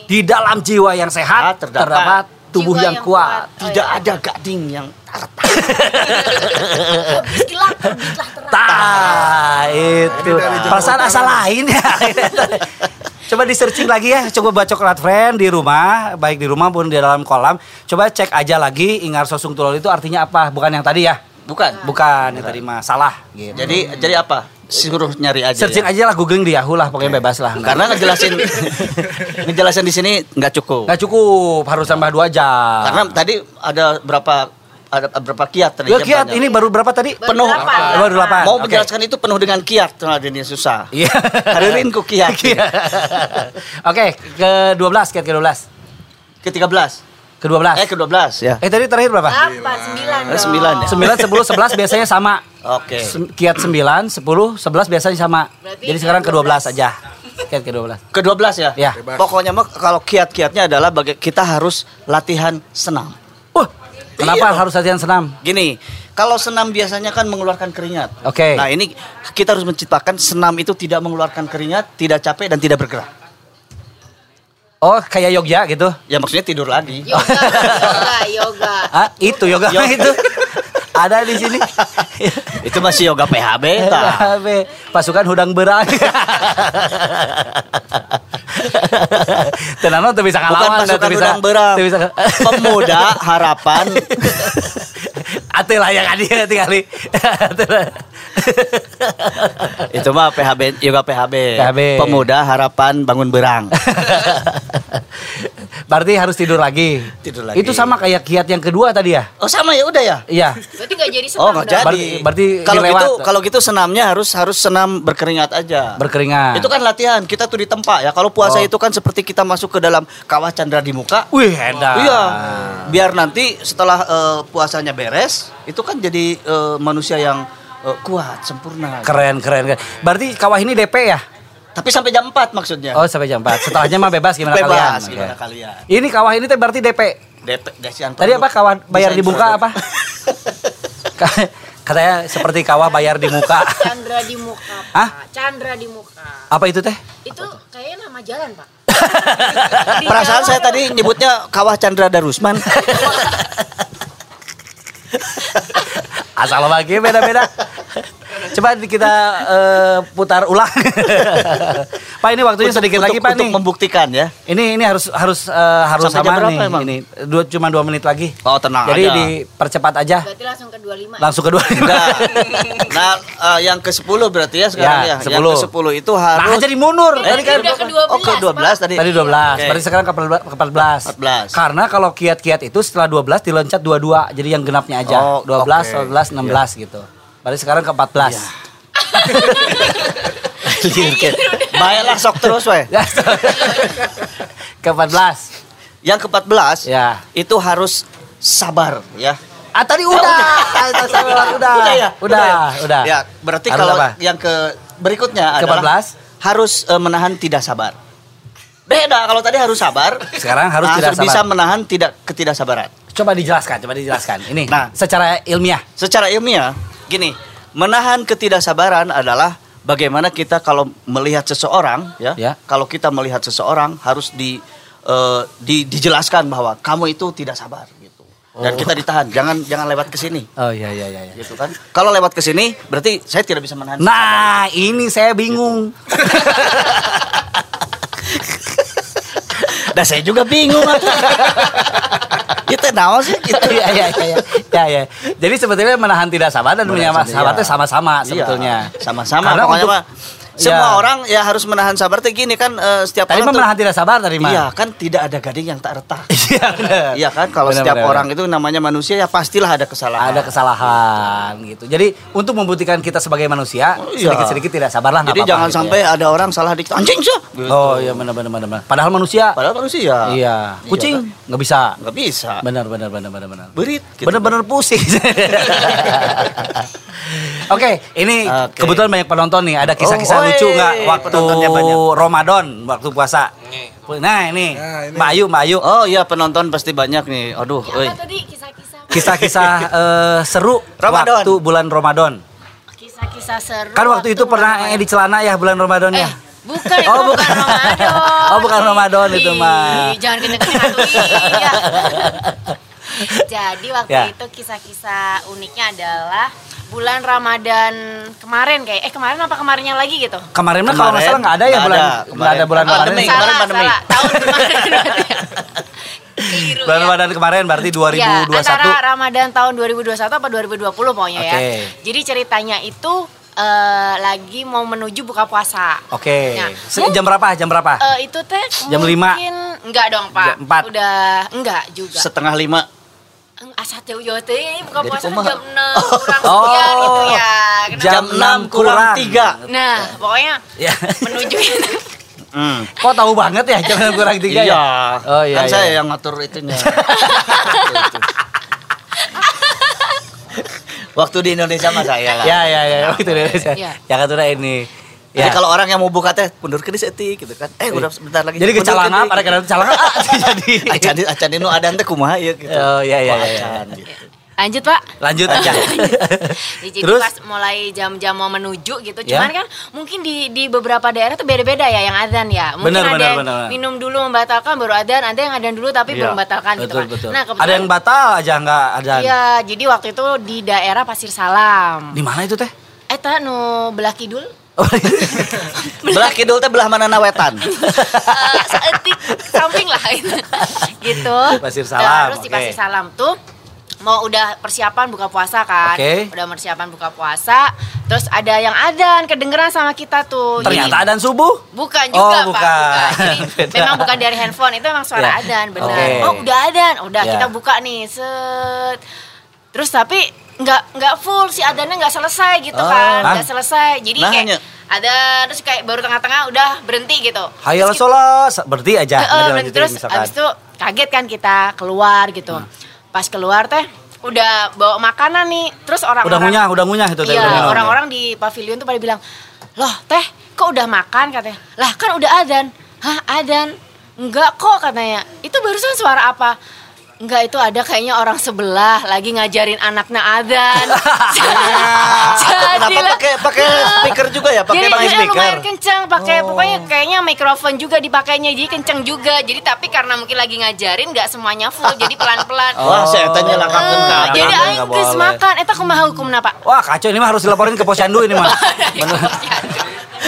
Di dalam jiwa yang sehat Terdapat terdapat tubuh jiwa yang yang kuat. kuat. tidak ada gading yang terang Tah, itu. Perasaan asal lain ya. Coba di searching lagi ya, coba baca coklat friend di rumah, baik di rumah pun di dalam kolam. Coba cek aja lagi Ingar Sosung Tulol itu artinya apa? Bukan yang tadi ya? bukan Bukan, yang tadi mah salah gitu. jadi jadi apa suruh nyari aja searching ya? aja lah googling di Yahoo lah pokoknya bebas lah. karena ngejelasin ngejelasin di sini nggak cukup nggak cukup, harus tambah dua jam. karena tadi ada berapa ada berapa kiat tadi Ya kiat banyak. ini baru berapa tadi? Baru Penuh. delapan. Baru delapan. mau Oke. menjelaskan itu penuh dengan kiat nah ini susah Iya. hadirin ku kiat Iya. Oke, ke 12 kiat ke 12. ke 13 Ke 12. eh ke 12 ya Eh tadi terakhir berapa? Delapan, sembilan Eh, sembilan ya? 9, 10, 11 biasanya sama. Oke Sem- Kiat 9, 10, 11 biasanya sama. Berarti Jadi sekarang ke 12 12 aja. Kiat ke 12. ke 12 ya Ya. Bebas. pokoknya mah kalau kiat-kiatnya adalah baga- kita harus latihan senam Uh, kenapa Iya. harus latihan senam? Gini, kalau senam biasanya kan mengeluarkan keringat. Oke. Nah ini kita harus menciptakan senam itu tidak mengeluarkan keringat, tidak capek dan tidak bergerak. Oh, kayak yoga gitu. Ya maksudnya tidur lagi. Yoga, yoga, yoga Ah, itu yoga Yoga. itu. Ada di sini. itu masih yoga PHB. tah. Pasukan hudang berang. Tenano tuh bisa Bukan ngalawan pasukan tuh bisa. udang berang. bisa. Pemuda harapan Ate lah yang dia tinggali. itu mah PHB juga PHB. PHB. Pemuda harapan bangun berang. Berarti harus tidur lagi. Tidur lagi. Itu sama kayak kiat yang kedua tadi ya? Oh sama ya udah ya. Iya. Berarti nggak jadi senam Oh nggak jadi. Berarti- berarti kalau dilewat. gitu kalau gitu senamnya harus harus senam berkeringat aja. Berkeringat. Itu kan latihan. Kita tuh di tempat ya. Kalau puasa Oh. itu kan seperti kita masuk ke dalam kawah candra di muka. Wih, edan. Iya. Biar nanti setelah eh, puasanya beres, itu kan jadi eh, manusia yang eh, kuat, sempurna. Keren, keren, keren. Berarti kawah ini DP ya? Tapi sampai jam 4 maksudnya. Oh, sampai jam 4. Setelahnya mah bebas gimana kalian? Bebas gimana kalian. Ini kawah ini teh berarti DP. DP desian Tadi apa kawah bayar Desain di muka produk. apa? Ka- Katanya seperti kawah bayar di muka. Chandra di muka, Pak. Hah? Chandra di muka. Apa itu teh? Itu kayaknya nama jalan, Pak. Di Perasaan saya tadi nyebutnya Kawah Chandra Darusman. Asal lagi beda-beda. Coba kita eh, putar ulang. Pak ini waktunya sedikit Untuk- lagi Pak untuk nih. membuktikan ya. Ini ini harus harus eh, harus Sampai jam sama berapa nih. emang? Ini dua, cuma dua menit lagi. Oh, tenang Jadi aja. dipercepat aja. Berarti langsung ke 25. Langsung kedua. Enggak. Nah, eh, yang ke-10 berarti ya sekarang Ya, ya. Yang 10. ke-10 itu Nah, harus jadi mundur. Berarti Tadi kan ke 12, Oh, ke-12 Pak. tadi. Tadi 12, Oke. berarti sekarang ke 14. 14. Karena kalau kiat-kiat itu setelah 12 diloncat 22, jadi yang genapnya aja. Oh, 12, oke. 12, 16 gitu. Berarti sekarang ke 14. Baiklah sok terus we. Ya. ke 14. Yang ke-14 Ya. itu harus sabar ya. Ah tadi udah. Ah, itu sabar, udah. Udah ya? Udah, udah. Ya, berarti Harus kalau apa? yang ke berikutnya Ke adalah 14? harus eh, menahan tidak sabar. Beda kalau tadi harus sabar. Sekarang harus nah, tidak sabar. bisa menahan tidak ketidaksabaran. Coba dijelaskan, coba dijelaskan. Ini Nah. secara ilmiah. Secara ilmiah, gini, menahan ketidaksabaran adalah bagaimana kita kalau melihat seseorang, ya, Ya. kalau kita melihat seseorang harus di, eh, di- dijelaskan bahwa kamu itu tidak sabar, gitu. Dan Oh. kita ditahan, jangan jangan lewat ke sini, Oh iya iya iya. iya. gitu kan? Kalau lewat ke sini, berarti saya tidak bisa menahan. Nah, ini saya bingung. Dan saya juga bingung. Itu naon sih gitu. Iya iya iya iya. Ya ya. Jadi sebetulnya menahan tidak sabar dan Menahan itu iya. sama-sama Iya, sebetulnya. Sama-sama. Pokoknya semua Iya. orang ya harus menahan sabar. Tuh gini kan eh, setiap Tadi orang tuh- menahan tidak sabar tadi mah. Iya kan tidak ada gading yang tak retak. Iya benar. Iya kan kalau Benar, setiap benar, orang itu namanya manusia ya pastilah ada kesalahan. ada kesalahan gitu. Jadi untuk membuktikan kita sebagai manusia Oh, iya. sedikit-sedikit tidak sabar lah nggak Jadi jangan gitu sampai ya. ada orang salah dikit anjing sih. Gitu. Oh iya benar benar benar. benar. Padahal manusia Padahal manusia. iya, kucing kan? nggak bisa. nggak bisa. Benar benar benar benar benar. Berit. gitu. Bener-bener pusing. Oke, ini kebetulan banyak penonton nih. Ada kisah-kisah Oh, lucu nggak waktu penontonnya banyak. Ramadan, waktu puasa? Nah ini, Nah, ini. Mbak Ayu, Mbak Ayu. Oh iya penonton pasti banyak nih. Aduh, euy. Apa tadi kisah-kisah? Kisah-kisah eh, seru Ramadan. waktu bulan Ramadan. Kisah-kisah seru. Kan waktu itu pernah Ramadan. eh, di celana ya bulan Ramadan Eh, ya. bukan itu Oh, bukan bukan. Ramadan. Oh, bukan Ramadan itu, mah. Jangan kenceng-kenceng iya. Jadi waktu Ya. itu kisah-kisah uniknya adalah bulan Ramadan kemarin kayak eh kemarin apa kemarinnya lagi gitu kemarin mah kalau nggak nggak ada ya bulan nggak ada bulan pandemi kemarin salah, pandemi salah. tahun kemarin bulan. Ya. Ramadan kemarin berarti 2021 ya, antara Ramadan tahun 2021 apa 2020 pokoknya okay. ya jadi ceritanya itu uh, lagi mau menuju buka puasa. Oke. Okay. Nah, jam berapa? Jam berapa? Uh, itu teh jam lima. mungkin enggak dong, Pak. Empat. Udah enggak juga. Setengah lima asa teh jauh teh ini buka Jadi puasa kan kumaha? jam 6 kurang Oh. sekian gitu ya Kenapa? Jam Jam 6 kurang kurang. 3. nah pokoknya Ya. menuju itu Hmm. Kok tahu banget ya jam kurang tiga Iya. ya? Oh iya. Kan iya. saya yang ngatur itunya. Waktu di Indonesia mah saya lah. Ya ya ya waktu Indonesia. Iya. Ya kan udah Jadi Ya. kalau orang yang mau buka teh mundur ke setik gitu kan. Eh udah sebentar lagi. Jadi Mundur kecalana ke pada kadang calana ah, jadi. Acan acan ini ada teh kumaha ya gitu. Oh, iya, iya, iya, iya. acan, gitu. lanjut pak Lanjut aja. jadi Terus pas mulai jam-jam mau menuju gitu Ya. cuman kan mungkin di di beberapa daerah tuh beda-beda ya yang adzan ya mungkin Benar, ada benar, yang benar. minum dulu membatalkan baru adzan ada yang adzan dulu tapi Iya, belum membatalkan gitu betul kan betul. nah ada kebetulan yang batal aja nggak ada. Iya, jadi waktu itu di daerah Pasir Salam. Di mana itu teh? Eta nu belah kidul belah kidul teh belah mana nawetan. Eh, seetik samping lah gitu. Pasir Salam, Terus di. Pasir Salam tuh mau udah persiapan buka puasa kan. Oke. Udah persiapan buka puasa. Terus ada yang adan kedengeran sama kita tuh. Jadi- Ternyata adan subuh. Bukan juga Oh, Pak, bukan. Jadi memang bukan dari handphone, itu memang suara Ya. adan, benar. Oke. Oh, udah adan. Udah Ya. kita buka nih, set. Terus tapi nggak nggak full si adannya nggak selesai gitu Oh. kan, nggak selesai. Jadi Nah, kayak hanya- ada terus kayak baru tengah-tengah udah berhenti gitu. Hayal sholat, berarti aja. Eh, dilanjutin terus misalkan. abis itu kaget kan kita keluar gitu. Pas keluar teh udah bawa makanan nih. Terus orang udah ngunyah, udah ngunyah itu Iya, orang-orang di pavilion tuh pada bilang, "Loh, Teh, kok udah makan?" katanya. "Lah, kan udah adan." "Hah, adan?" "Enggak kok," katanya. "Itu barusan suara apa?" Enggak, itu ada kayaknya orang sebelah lagi ngajarin anaknya adan. Kenapa Jadilah- pakai pakai speaker juga ya? Pakai jadi speaker. lumayan kencang, pakai pokoknya kayaknya mikrofon juga dipakainya, jadi kencang juga. Jadi tapi karena mungkin lagi ngajarin nggak semuanya full, jadi pelan-pelan. Wah, saya tanya lah Eh, kakek jadi aing geus makan, eta kumaha hukum apa? Wah kacau ini mah harus dilaporin ke posyandu ini mah. Bener.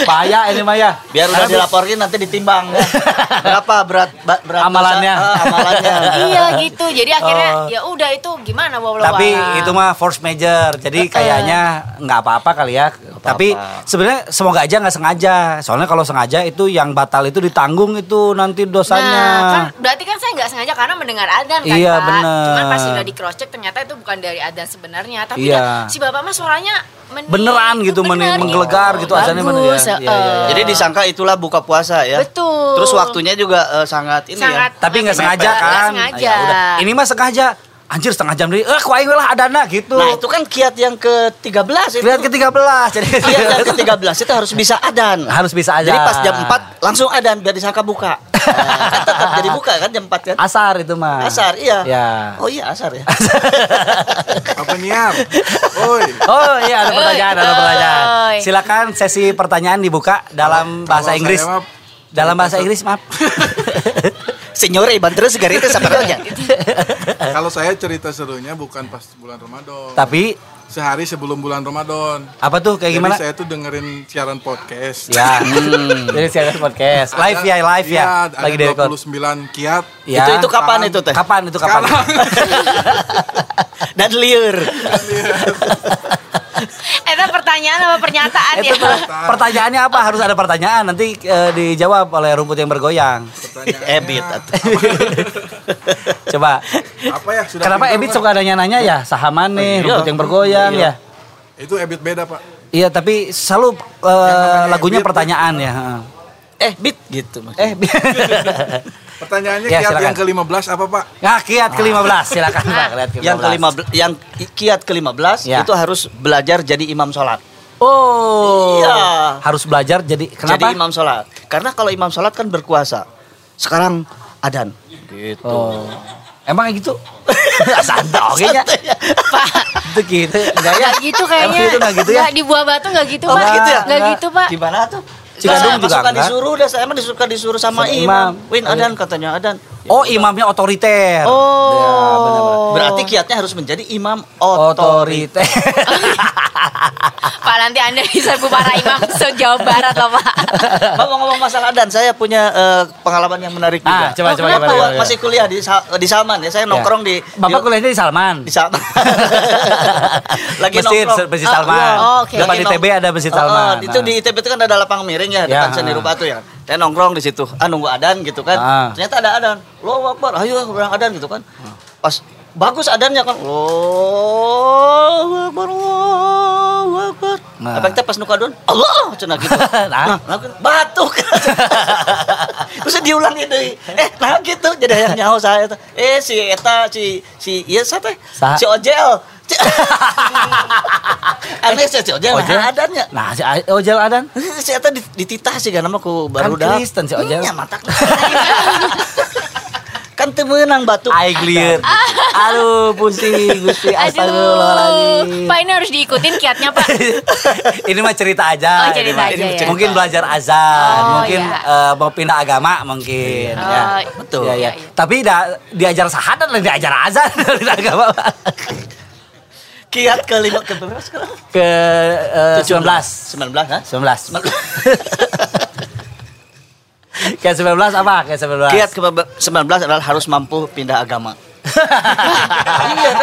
Bahaya ini mah ya. Biar udah dilaporin nanti ditimbang. ya. Berapa berat berat Amalannya. dosa? Ah, amalannya. iya gitu. Jadi akhirnya Oh. ya udah itu gimana walau Tapi itu mah force major, jadi kayaknya nggak apa-apa kali ya. Tapi sebenarnya semoga aja nggak sengaja. Soalnya kalau sengaja itu yang batal itu ditanggung itu nanti dosanya. Nah, kan berarti kan saya nggak sengaja karena mendengar adan kan, Iya, Pak. bener. Cuman pas sudah di cross check ternyata itu bukan dari adan sebenarnya, tapi Iya. ya, si Bapak mah suaranya meni- Beneran itu gitu, meni- bener menggelegar gitu, azannya bener ya. Iya, iya, iya. eh. Jadi disangka itulah buka puasa ya. Betul. Terus waktunya juga eh, sangat ini Sangat- ya. Tapi nggak sengaja Nggak kan. sengaja. Ya udah. Ini mah sengaja. Anjir setengah jam dari, eh kuaing lah adana gitu. Nah, itu kan kiat yang ke-13 itu. Lihat ke 13 jadi Kiat yang ke-13 itu harus bisa adan. harus bisa aja. Jadi pas jam 4 langsung adan biar disangka buka. Nah, kan tetap jadi buka kan jam 4 kan? asar itu mah. Asar, iya. Ya. Oh iya asar ya. Apa nyiar? Oi. Oh iya ada pertanyaan, ada pertanyaan. Silakan sesi pertanyaan dibuka dalam bahasa Inggris. Dalam bahasa Inggris, maaf. Senyor Iban terus segar itu sampai aja. Kalau saya cerita serunya bukan pas bulan Ramadan. Tapi Sehari sebelum bulan Ramadan. apa tuh kayak Jadi gimana? saya tuh dengerin siaran podcast. Ya. Jadi siaran podcast. Live ya, live ya. Iya, Lagi direkod. 29 kiat. Ya. Itu itu kapan itu teh? Kapan itu kapan? Dan liur. Itu pertanyaan apa pernyataan itu ya? per- pertanyaannya apa? Harus ada pertanyaan nanti eh, dijawab oleh rumput yang bergoyang. Pertanyaannya, Ebit. Coba. Apa ya? Sudah Kenapa Ebit suka nanya-nanya ya? Sahaman nih, Iya. rumput yang bergoyang Iya. ya. Itu Ebit beda, Pak. Iya, tapi selalu namanya lagunya Ebit, pertanyaan ya. heeh. Eh, bit gitu Mas. Eh, bi- Pertanyaannya Ya, kiat silakan. yang ke-15 apa, Pak? Nah, kiat ke-15 silakan Pak, kiat ke-15. Yang kelima yang kiat ke-15 Ya. itu harus belajar jadi imam sholat. Oh. Iya. Harus belajar jadi kenapa? Jadi imam sholat. Karena kalau imam sholat kan berkuasa. Sekarang adan. Gitu. Oh. Emang gitu? Santai kayaknya. Pak, Itu gitu. Enggak ya? Gitu kayaknya. Emang gitu enggak gitu ya? Nggak, di buah batu nggak gitu, Oh, Pak. nggak gitu ya? Nggak gitu, Pak. Gimana tuh? Cigadung Saya juga suka enggak? disuruh dah, saya emang disuka disuruh sama Sama imam. imam. Win adan katanya adan. Oh, imamnya otoriter. Oh. Ya, benar-benar. Berarti kiatnya harus menjadi imam otoriter. Otoriter. Pak, nanti Anda bisa para imam se-Jawa Barat loh, Pak. Bang ngomong masalah adan, saya punya eh, pengalaman yang menarik Ah, juga. coba, coba, Waktu gimana, gimana? masih kuliah di di Salman ya, saya nongkrong di Bapak di, kuliahnya di Salman. di Salman. Lagi Masjid, nongkrong. Masjid Ah, Salman. iya. Oh, oke. Depan Lagi di TB nong- ada Masjid Ah, ah, Salman. itu Nah. di ITB itu kan ada lapang miring ya, Ya, depan seni ah. rupa tuh ya. Saya nongkrong di situ, ah nunggu adan gitu kan. Ah. Ternyata ada adan. Loh, Akbar, ayo berang adan gitu kan. Pas bagus adannya kan. Allahu Akbar, Allahu Akbar. Nah. Apa kita pas nukadun? Allah, cenah gitu. Nah. nah, nah, batuk. Terus diulang itu. Eh, nah gitu. Jadi yang nyaho saya tuh. Eh si eta si si iya sa teh? Sa- Si Ojel. Aneh sih si Ojel. Ojel? Adannya. Nah, si Ojel Adan. Si eta di- dititah sih kan nama ku baru Kan Kristen si Ojel. Nya matak. kan teu meunang batuk. Ai clear. Aduh, pusing Gusti astagfirullahaladzim. Pak, ini harus diikutin kiatnya, Pak. ini mah cerita aja. Oh, cerita ini aja ya. Mungkin belajar azan, Oh, mungkin iya. eh, mau pindah agama mungkin. Oh, ya. betul. Ya, ya. Iya, iya. Tapi da, diajar sahadat dan diajar azan pindah agama. Kiat ke lima ke berapa sekarang? Ke eh, 19. 19 kan? 19. Kiat 19 apa? Kiat 19. Kiat ke 19 adalah harus mampu pindah agama.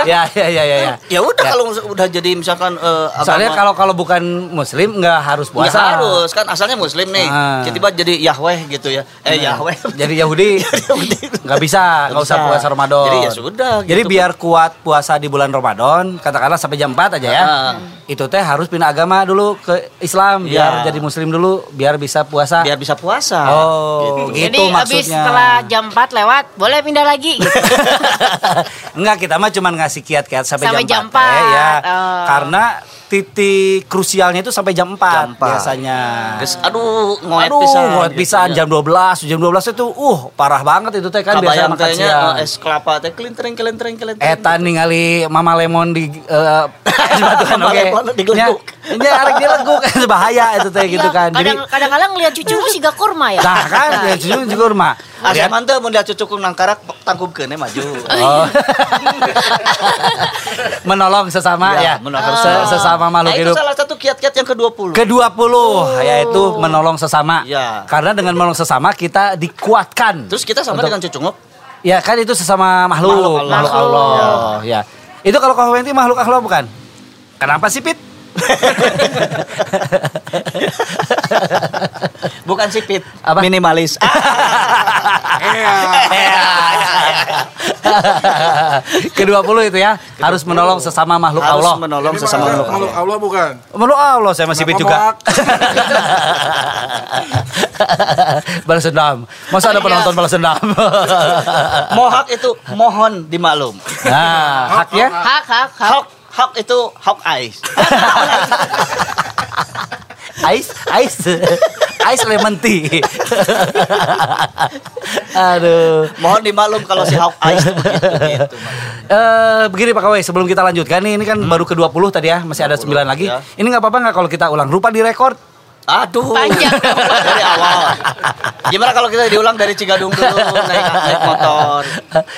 Ya, ya, ya, ya, ya. Ya udah Ya. kalau udah jadi misalkan eh, agama Soalnya kalau kalau bukan muslim nggak harus Ya puasa. harus kan asalnya muslim nih. Ah. Tiba-tiba jadi Yahweh gitu ya. Eh Yahweh. Jadi Yahudi nggak bisa, nggak usah puasa Ramadan. Jadi ya sudah, Jadi gitu. biar kuat puasa di bulan Ramadan, katakanlah sampai jam 4 aja ya. Ah. Itu teh harus pindah agama dulu ke Islam biar Iya. jadi muslim dulu, biar bisa puasa. Biar bisa puasa. Oh, gitu, Jadi abis maksudnya. setelah jam 4 lewat, boleh pindah lagi gitu. Enggak, kita mah cuma ngasih kiat-kiat sampai, Sampai jam, jam 4, teh, ya. Oh. Karena titik krusialnya itu sampai jam 4, Jam 4. biasanya. Guys, aduh, ngoet Aduh, pisan. ngoet gitu pisan ya. jam 12, jam 12 itu uh parah banget itu teh kan biasa makan siang. eh, es kelapa teh kelintreng kelintreng kelintreng. Eta ningali Mama Lemon di eh es batuan Mama oke. Lemon digeleguk. Nya nya arek dileguk bahaya itu teh gitu Iya, kan. Jadi kadang- Kadang-kadang lihat cucumu sih gak kurma ya. nah kan ya jujur juga rumah. Asa Lihat manteu mun dia cucuk nang karak tangkubkeun maju. Oh. Menolong sesama ya. Ya, menolong Se- sesama. Sesama makhluk Nah, itu salah satu kiat-kiat yang ke-20. Ke-20 yaitu menolong sesama. Ya. Karena dengan menolong sesama kita dikuatkan. Terus kita sama Untuk- dengan cucungok. Ya kan itu sesama makhluk, Makhluk makhluk Allah. Allah. Ya. Itu kalau kau makhluk Allah bukan? Kenapa sih Pit? Bukan sipit, Apa? minimalis. Ke-20 itu ya, harus menolong sesama makhluk Harus Allah. menolong Ini sesama makhluk makhluk Allah. Allah bukan. Makhluk Allah saya masih Pit Kenapa juga. balas dendam. Masa ada penonton balas dendam? Mohak itu mohon dimaklum. nah, haknya Hak, hak, hak. Hawk itu hawk eyes. Ice, ice, ice lemon tea. Aduh. Mohon dimaklum kalau si hawk eyes itu begitu gitu. Eh begini Pak Kawai, sebelum kita lanjutkan nih, ini kan baru ke-20 tadi ya, masih ada 9 lagi. ya. Ini nggak apa-apa nggak kalau kita ulang? Rupa di rekor. Aduh. Panjang. dari awal. Gimana kalau kita diulang dari Cigadung dulu naik naik motor.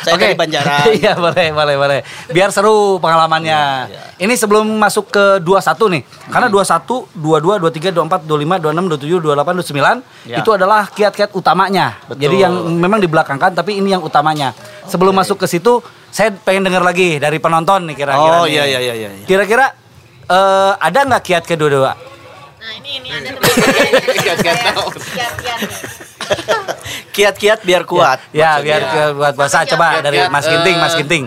Saya Oke. dari Banjaran. Iya, boleh, boleh, boleh. Biar seru pengalamannya. Iya, Ini sebelum masuk ke 21 nih. Karena 21, 22, 23, 24, 25, 26, 27, 28, 29 Ya. itu adalah kiat-kiat utamanya. Betul. Jadi yang memang dibelakangkan tapi ini yang utamanya. Sebelum masuk ke situ, saya pengen dengar lagi dari penonton nih kira-kira. Oh nih. iya iya iya iya. Kira-kira eh, ada nggak kiat kedua-dua? Nah ini ada teman-teman. Kiat-kiat biar kuat. Ya, Maksudnya- biar ke buat bahasa coba Kiat-kiat, dari Mas Ginting, Mas eh, Ginting.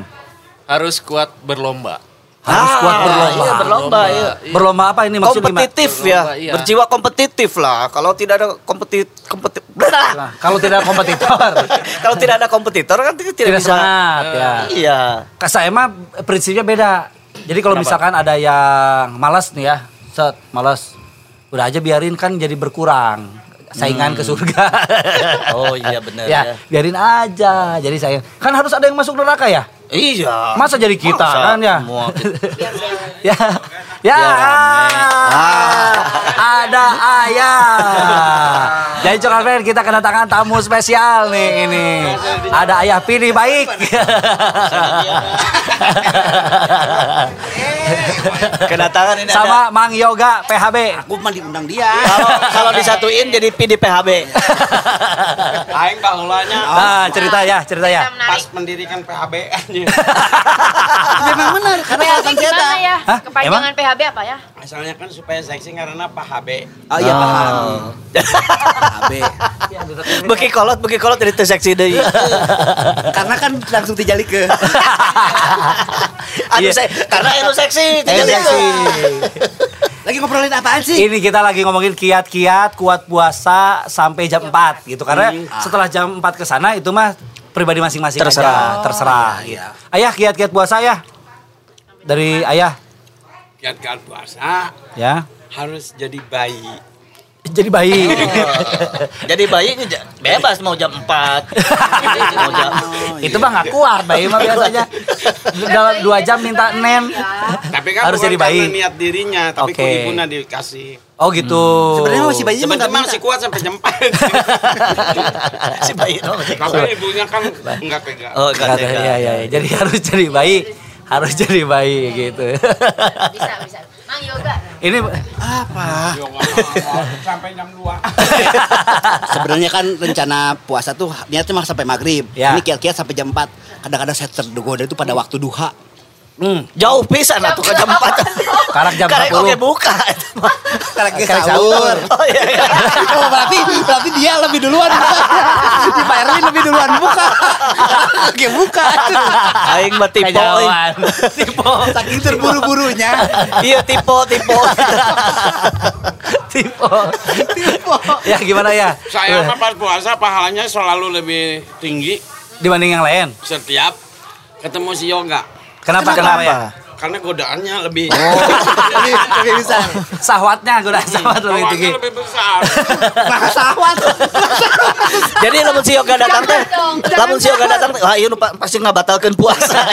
harus kuat berlomba. Harus kuat Ah, berlomba. Iya, berlomba. iya. Berlomba apa ini maksudnya? Kompetitif Berlomba, ya, iya. berjiwa kompetitif lah. Kalau tidak ada kompetit kompeti Nah, kalau tidak kompetitor, kalau tidak ada kompetitor kan tidak, tidak bisa. semangat ya. Iya. Kak saya mah prinsipnya beda. Jadi kalau misalkan ada yang malas nih ya, set malas, udah aja biarin kan jadi berkurang saingan ke surga. Oh iya benar ya, ya. biarin aja. Jadi saya kan harus ada yang masuk neraka ya. Iya. Masa jadi kita Masa kan ya? semua kita- ya, ya, Ah. ada ayah. Jadi Coklat Friend kita kedatangan tamu spesial nih ini. Ada ayah Pini baik. Kedatangan ini Sama Mang Yoga PHB. Aku mah diundang dia. ada. Kalau kalau disatuin jadi P di PHB. Aing baheulanya Nah, cerita ya, cerita ya. pas mendirikan PHB anjing. Memang benar karena PHB gimana ya? Hah? Kepanjangan PHB apa ya? Asalnya kan supaya seksi karena PHB. Oh iya paham. PHB. Beki kolot, beki kolot jadi teu seksi deui. karena kan langsung dijali ke. Aduh Iya. saya karena elu seksi, Eh, tidak seksi. Lagi ngobrolin apaan sih? Ini kita lagi ngomongin kiat-kiat kuat puasa sampai jam 4 gitu karena setelah jam 4 ke sana itu mah pribadi masing-masing Terserah. aja, terserah. gitu. Ayah kiat-kiat puasa ya. Dari ayah Kiat-kiat puasa ya. harus jadi bayi. Jadi bayi. Jadi bayi bebas mau jam 4. mau jam itu mah nggak kuat bayi mah biasanya dalam dua jam minta nen. Tapi kan Harus jadi bayi. niat dirinya, tapi Oke. ku ibunya dikasih. Oh gitu. Sebenarnya masih bayi Sebenarnya enggak masih kuat sampai jam 4. si bayi oh, masih Tapi ibunya kan enggak pegang. Oh, Kata- gak tega. ya, ya, ya. Jadi harus jadi bayi. harus jadi baik gitu. Bisa, bisa. Yoga. Ini Apa? Sampai jam 2. Sebenarnya kan rencana puasa tuh niatnya mah sampai maghrib. Ya. Ini kiat-kiat sampai jam 4. Kadang-kadang saya tergoda itu pada waktu duha. Hmm, Jauh pisan atuh ke jam 4. Karak jam Karek 10. oke buka. Lagi Kayak sahur. Oh iya. iya. Oh, berarti berarti dia lebih duluan buka. Di Pak Erwin lebih duluan buka. Oke, buka. Aing mah tipe. Tipe. Saking terburu-burunya. Iya tipe tipe. Tipe. Ya gimana ya? Saya mah pas puasa pahalanya selalu lebih tinggi Dibanding yang lain. setiap ketemu si yoga. Kenapa kenapa, ya? Karena godaannya lebih Lebih lebih bisa. Sahwatnya gue sahwat lebih tinggi. lebih besar. Nah, sahwat. Jadi lamun si yoga datang teh, lamun si yoga datang teh, wah ieu pa- pasti ngabatalkeun puasa.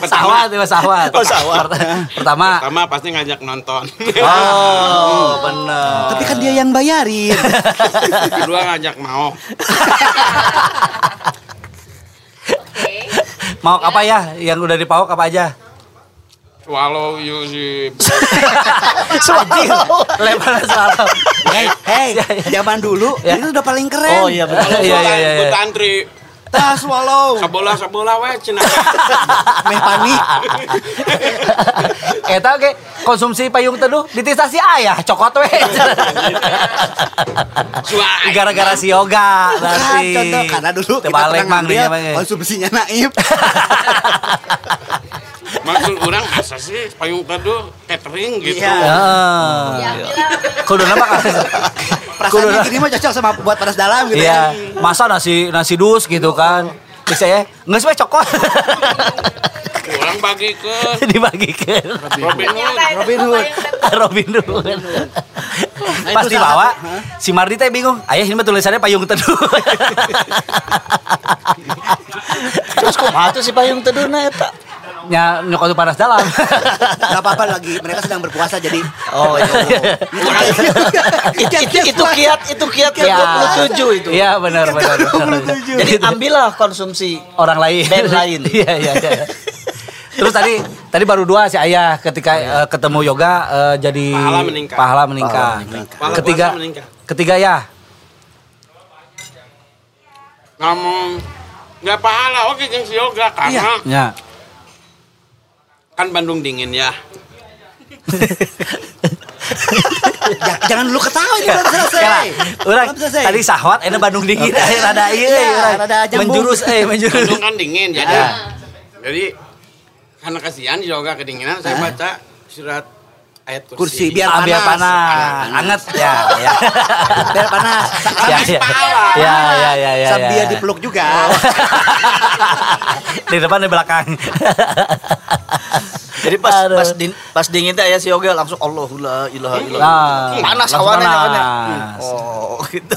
Sahwat ya sahwat. Oh, sahwat. Pertama. Pertama pasti ngajak nonton. Oh, benar. Tapi kan dia yang bayarin. Kedua ngajak mau. Mau apa ya? Yang udah dipauk apa aja? Swallow you si Swallow. Lebar selalu. Hey, hey, zaman dulu Ya. ini udah paling keren. Oh iya betul. Kalau Iya, iya, sholat, iya, ikut Tas swallow. sabola sabola we cina. Meh panik. Eta oke konsumsi payung teduh ditisasi ayah cokot we. Gara-gara si yoga berarti. contoh karena dulu kita Terbalik pernah mang ngambil ya. konsumsinya naib. Maksud orang masa sih payung teduh catering gitu. Iya. Ya. Kudu nama kan? Perasaannya gini mah cocok sama buat panas dalam gitu Iya, ya. masa nasi nasi dus gitu kan. Bisa ya, nggak sih cokot. Orang bagi ke Dibagikan. Robin Hood. Robin Hood. Robin Hood. Nah, Pas dibawa, si Mardi teh bingung. Ayah ini mah tulisannya payung teduh. Terus kumaha tuh si payung teduna eta? Nya nyokot panas dalam. Gak apa-apa lagi, mereka sedang berpuasa jadi Oh iya. itu, itu, itu kiat itu kiat ke 27 itu. Iya benar benar. benar. Jadi ambillah konsumsi orang lain. Band lain. Iya iya iya. Terus tadi tadi baru dua si ayah ketika eh, ketemu yoga eh, jadi Pahala meningkat. Pahala meningkat. Pahala Ketiga puasa meningkat. ketiga ya. ngomong nggak pahala oke si yoga karena Ya. Kan Bandung dingin ya. Ya, jangan dulu ketawa ini belum selesai. Ya, Orang tadi sahwat ini Bandung dingin eh, rada ieu Iya, urang. rada nyambung. menjurus eh menjurus. Bandung kan dingin jadi Ya. jadi karena kasihan si yoga kedinginan saya baca surat ayat kursi. Kursi biar Ah, panas. biar panas, anget ya, ya. Biar panas. Ya, ya. Ya, ya, ya, ya. Sambil ya. dipeluk juga. di depan di belakang. Jadi pas Aduh. pas din, pas dingin teh aya si yoga langsung Allahu la ilaha illallah. Nah, panas panas. hawannya. Oh, gitu.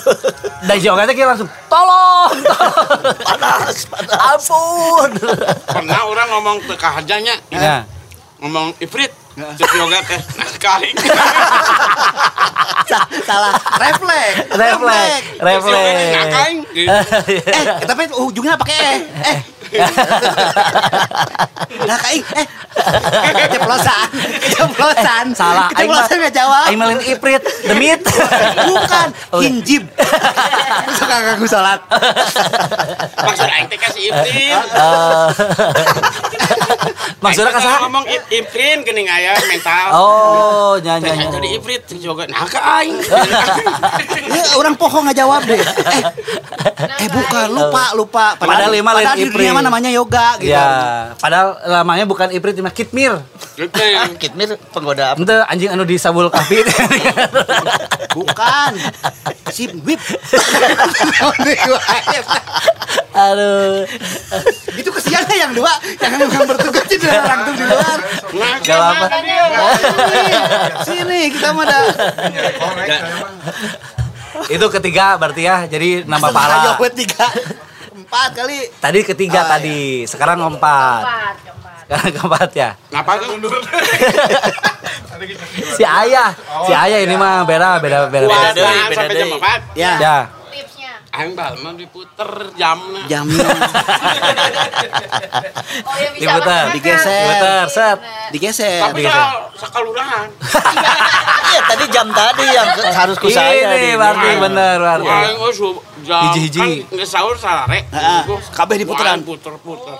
Dan si Yoga teh kira langsung tolong, tolong. panas, panas. ampun. Pernah orang ngomong ke kahajanya Ya. ngomong ifrit si yoga teh nah sekali. Sa- Salah. Refleks. Refleks, refleks. gitu. Eh, tapi ujungnya pakai eh. Eh. Nah, kain eh. Ceplosan. Ceplosan. Salah, aing mah- Ceplosan nggak jawab. Aing malin iprit, demit. Bukan, Oh, iya. hinjib. Suka ngaku salat. Maksud aing teh kasih ifrit. Eh, Maksudnya kasar? ngomong ifrit geuning aya mental. Oh, nyanyi. Teh jadi ifrit si yoga nah ke aing. Ya, orang pohon nggak jawab deh. Eh, eh bukan, lupa, lupa. Padahal lima lain padahal Iprit. Namanya yoga gitu. Ya, padahal namanya bukan iprit, mah kitmir. Kitmir penggoda apa? Ente anjing anu di sabul kafe. Bukan. Si whip. Aduh. Itu kesiannya yang dua, yang yang bertugas di orang tuh di luar. Nah, Gak apa. Sini kita mah ada. Itu ketiga berarti ya. Jadi nambah pahala. jawab tiga, empat kali. Tadi ketiga Ah, tadi, sekarang empat. Keempat, keempat. Sekarang keempat ya. Ngapa tuh? Si ayah, si ayah ini mah beda beda beda. Beda. beda sampai jam deui. 4. Ya. Ya, Tipsnya. Aing bal mah diputer jamna. Jamnya Oh, yang bisa Diputar, makan. digeser. Diputar, set. digeser. Tapi sal sakalurahan. Iya tadi jam tadi yang harus ku saya. Ini berarti bener berarti. Aing su jam Hiji-hiji. kan geus sahur sarare. Heeh. Kabeh diputeran. Puter-puter.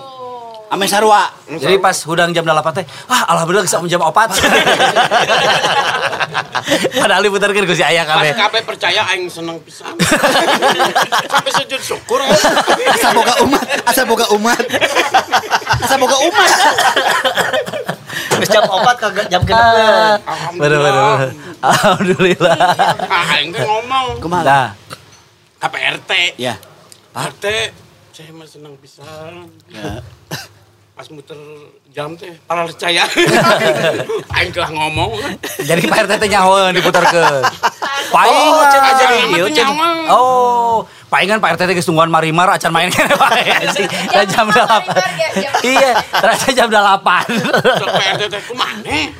Ame sarua. Jadi pas hudang jam 8 teh, wah alhamdulillah bisa jam 4. Padahal diputarkeun ku si aya Pas kabeh. kabeh percaya aing seneng pisan. Sampai sujud syukur. Asa boga umat, asa boga umat. Asa boga umat. Terus jam 4 kagak jam genep. Ah, Bener bener. Alhamdulillah. Alhamdulillah. Ah, aing teh ngomong Kumaha? Nah, ka PRT. Ya. PRT saya mah seneng pisan. Ya. Pas muter jam teh para percaya. aing telah ngomong. jadi Pak RT teh nyahoeun diputarkeun. Oh, Paingan. cek aja mah teh cek. Oh, paingan Pak RT teh geus tungguan marimar acan main kene Pak. Da jam 8. Iya, ternyata jam 8. Cek PRT teh kumane?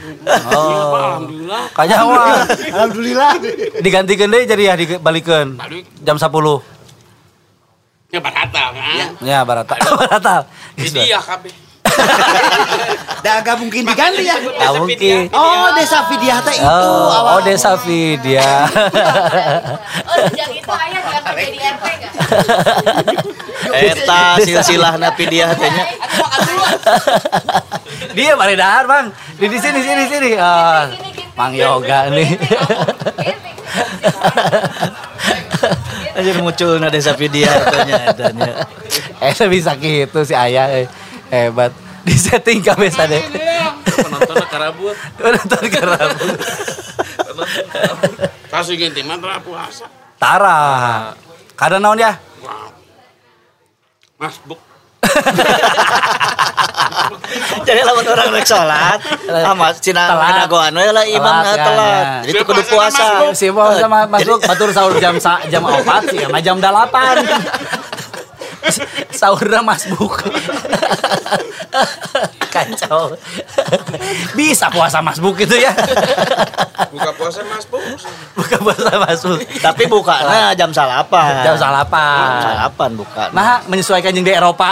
Oh. Alhamdulillah. Kanyawa. Alhamdulillah. Digantikeun deui jadi ya dibalikeun. Balik Jam 10. ya barata kan. Ya, barata. Barata. Jadi ya kabeh. Dah agak mungkin diganti ya. Nggak mungkin. Oh, desa Fidiah teh itu Oh, awal. oh desa Vidya. Oh, sejak itu ayah diangkat jadi RT enggak? Eta silsilah napi dia tanya. Dia balik dahar, Bang. Di di sini sini sini. Ah, Mang Yoga nih. Anjir muncul na desa video tanya tanya. eh bisa gitu si Ayah eh. Hebat. Di setting kabeh sade. Penontonnya karabut. Nonton kerabut. Kasih ganti mah tara puasa. Tara. Kada naon ya? Wow. Masbuk. Jadi lawan orang rek salat, sama cina minagoan we lah imam Telat, ya, ya. Jadi itu kudu puasa. Si sama masuk batur sahur jam jam 4 sih sama jam 8. Sahurnya masbuk. Kacau. Bisa puasa masbuk itu ya. Buka puasa masbuk. Buka puasa masbuk. Tapi bukanya jam salapan. Jam salapan. Salapan bukan. Nah, menyesuaikan yang di Eropa.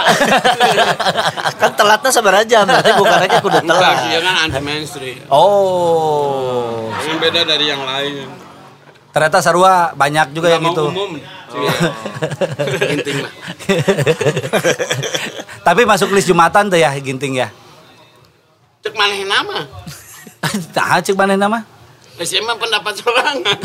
kan telatnya sebenarnya jam, berarti bukannya kudu Bukan, telat. dia kan anti mainstream. oh. Yang beda dari yang lain. Ternyata Sarua banyak juga yang itu. mau umum. Ginting lah. Tapi masuk list Jumatan tuh ya Ginting ya. Cek maneh nama. Nah, cek mana nama? Saya mah pendapat sorangan.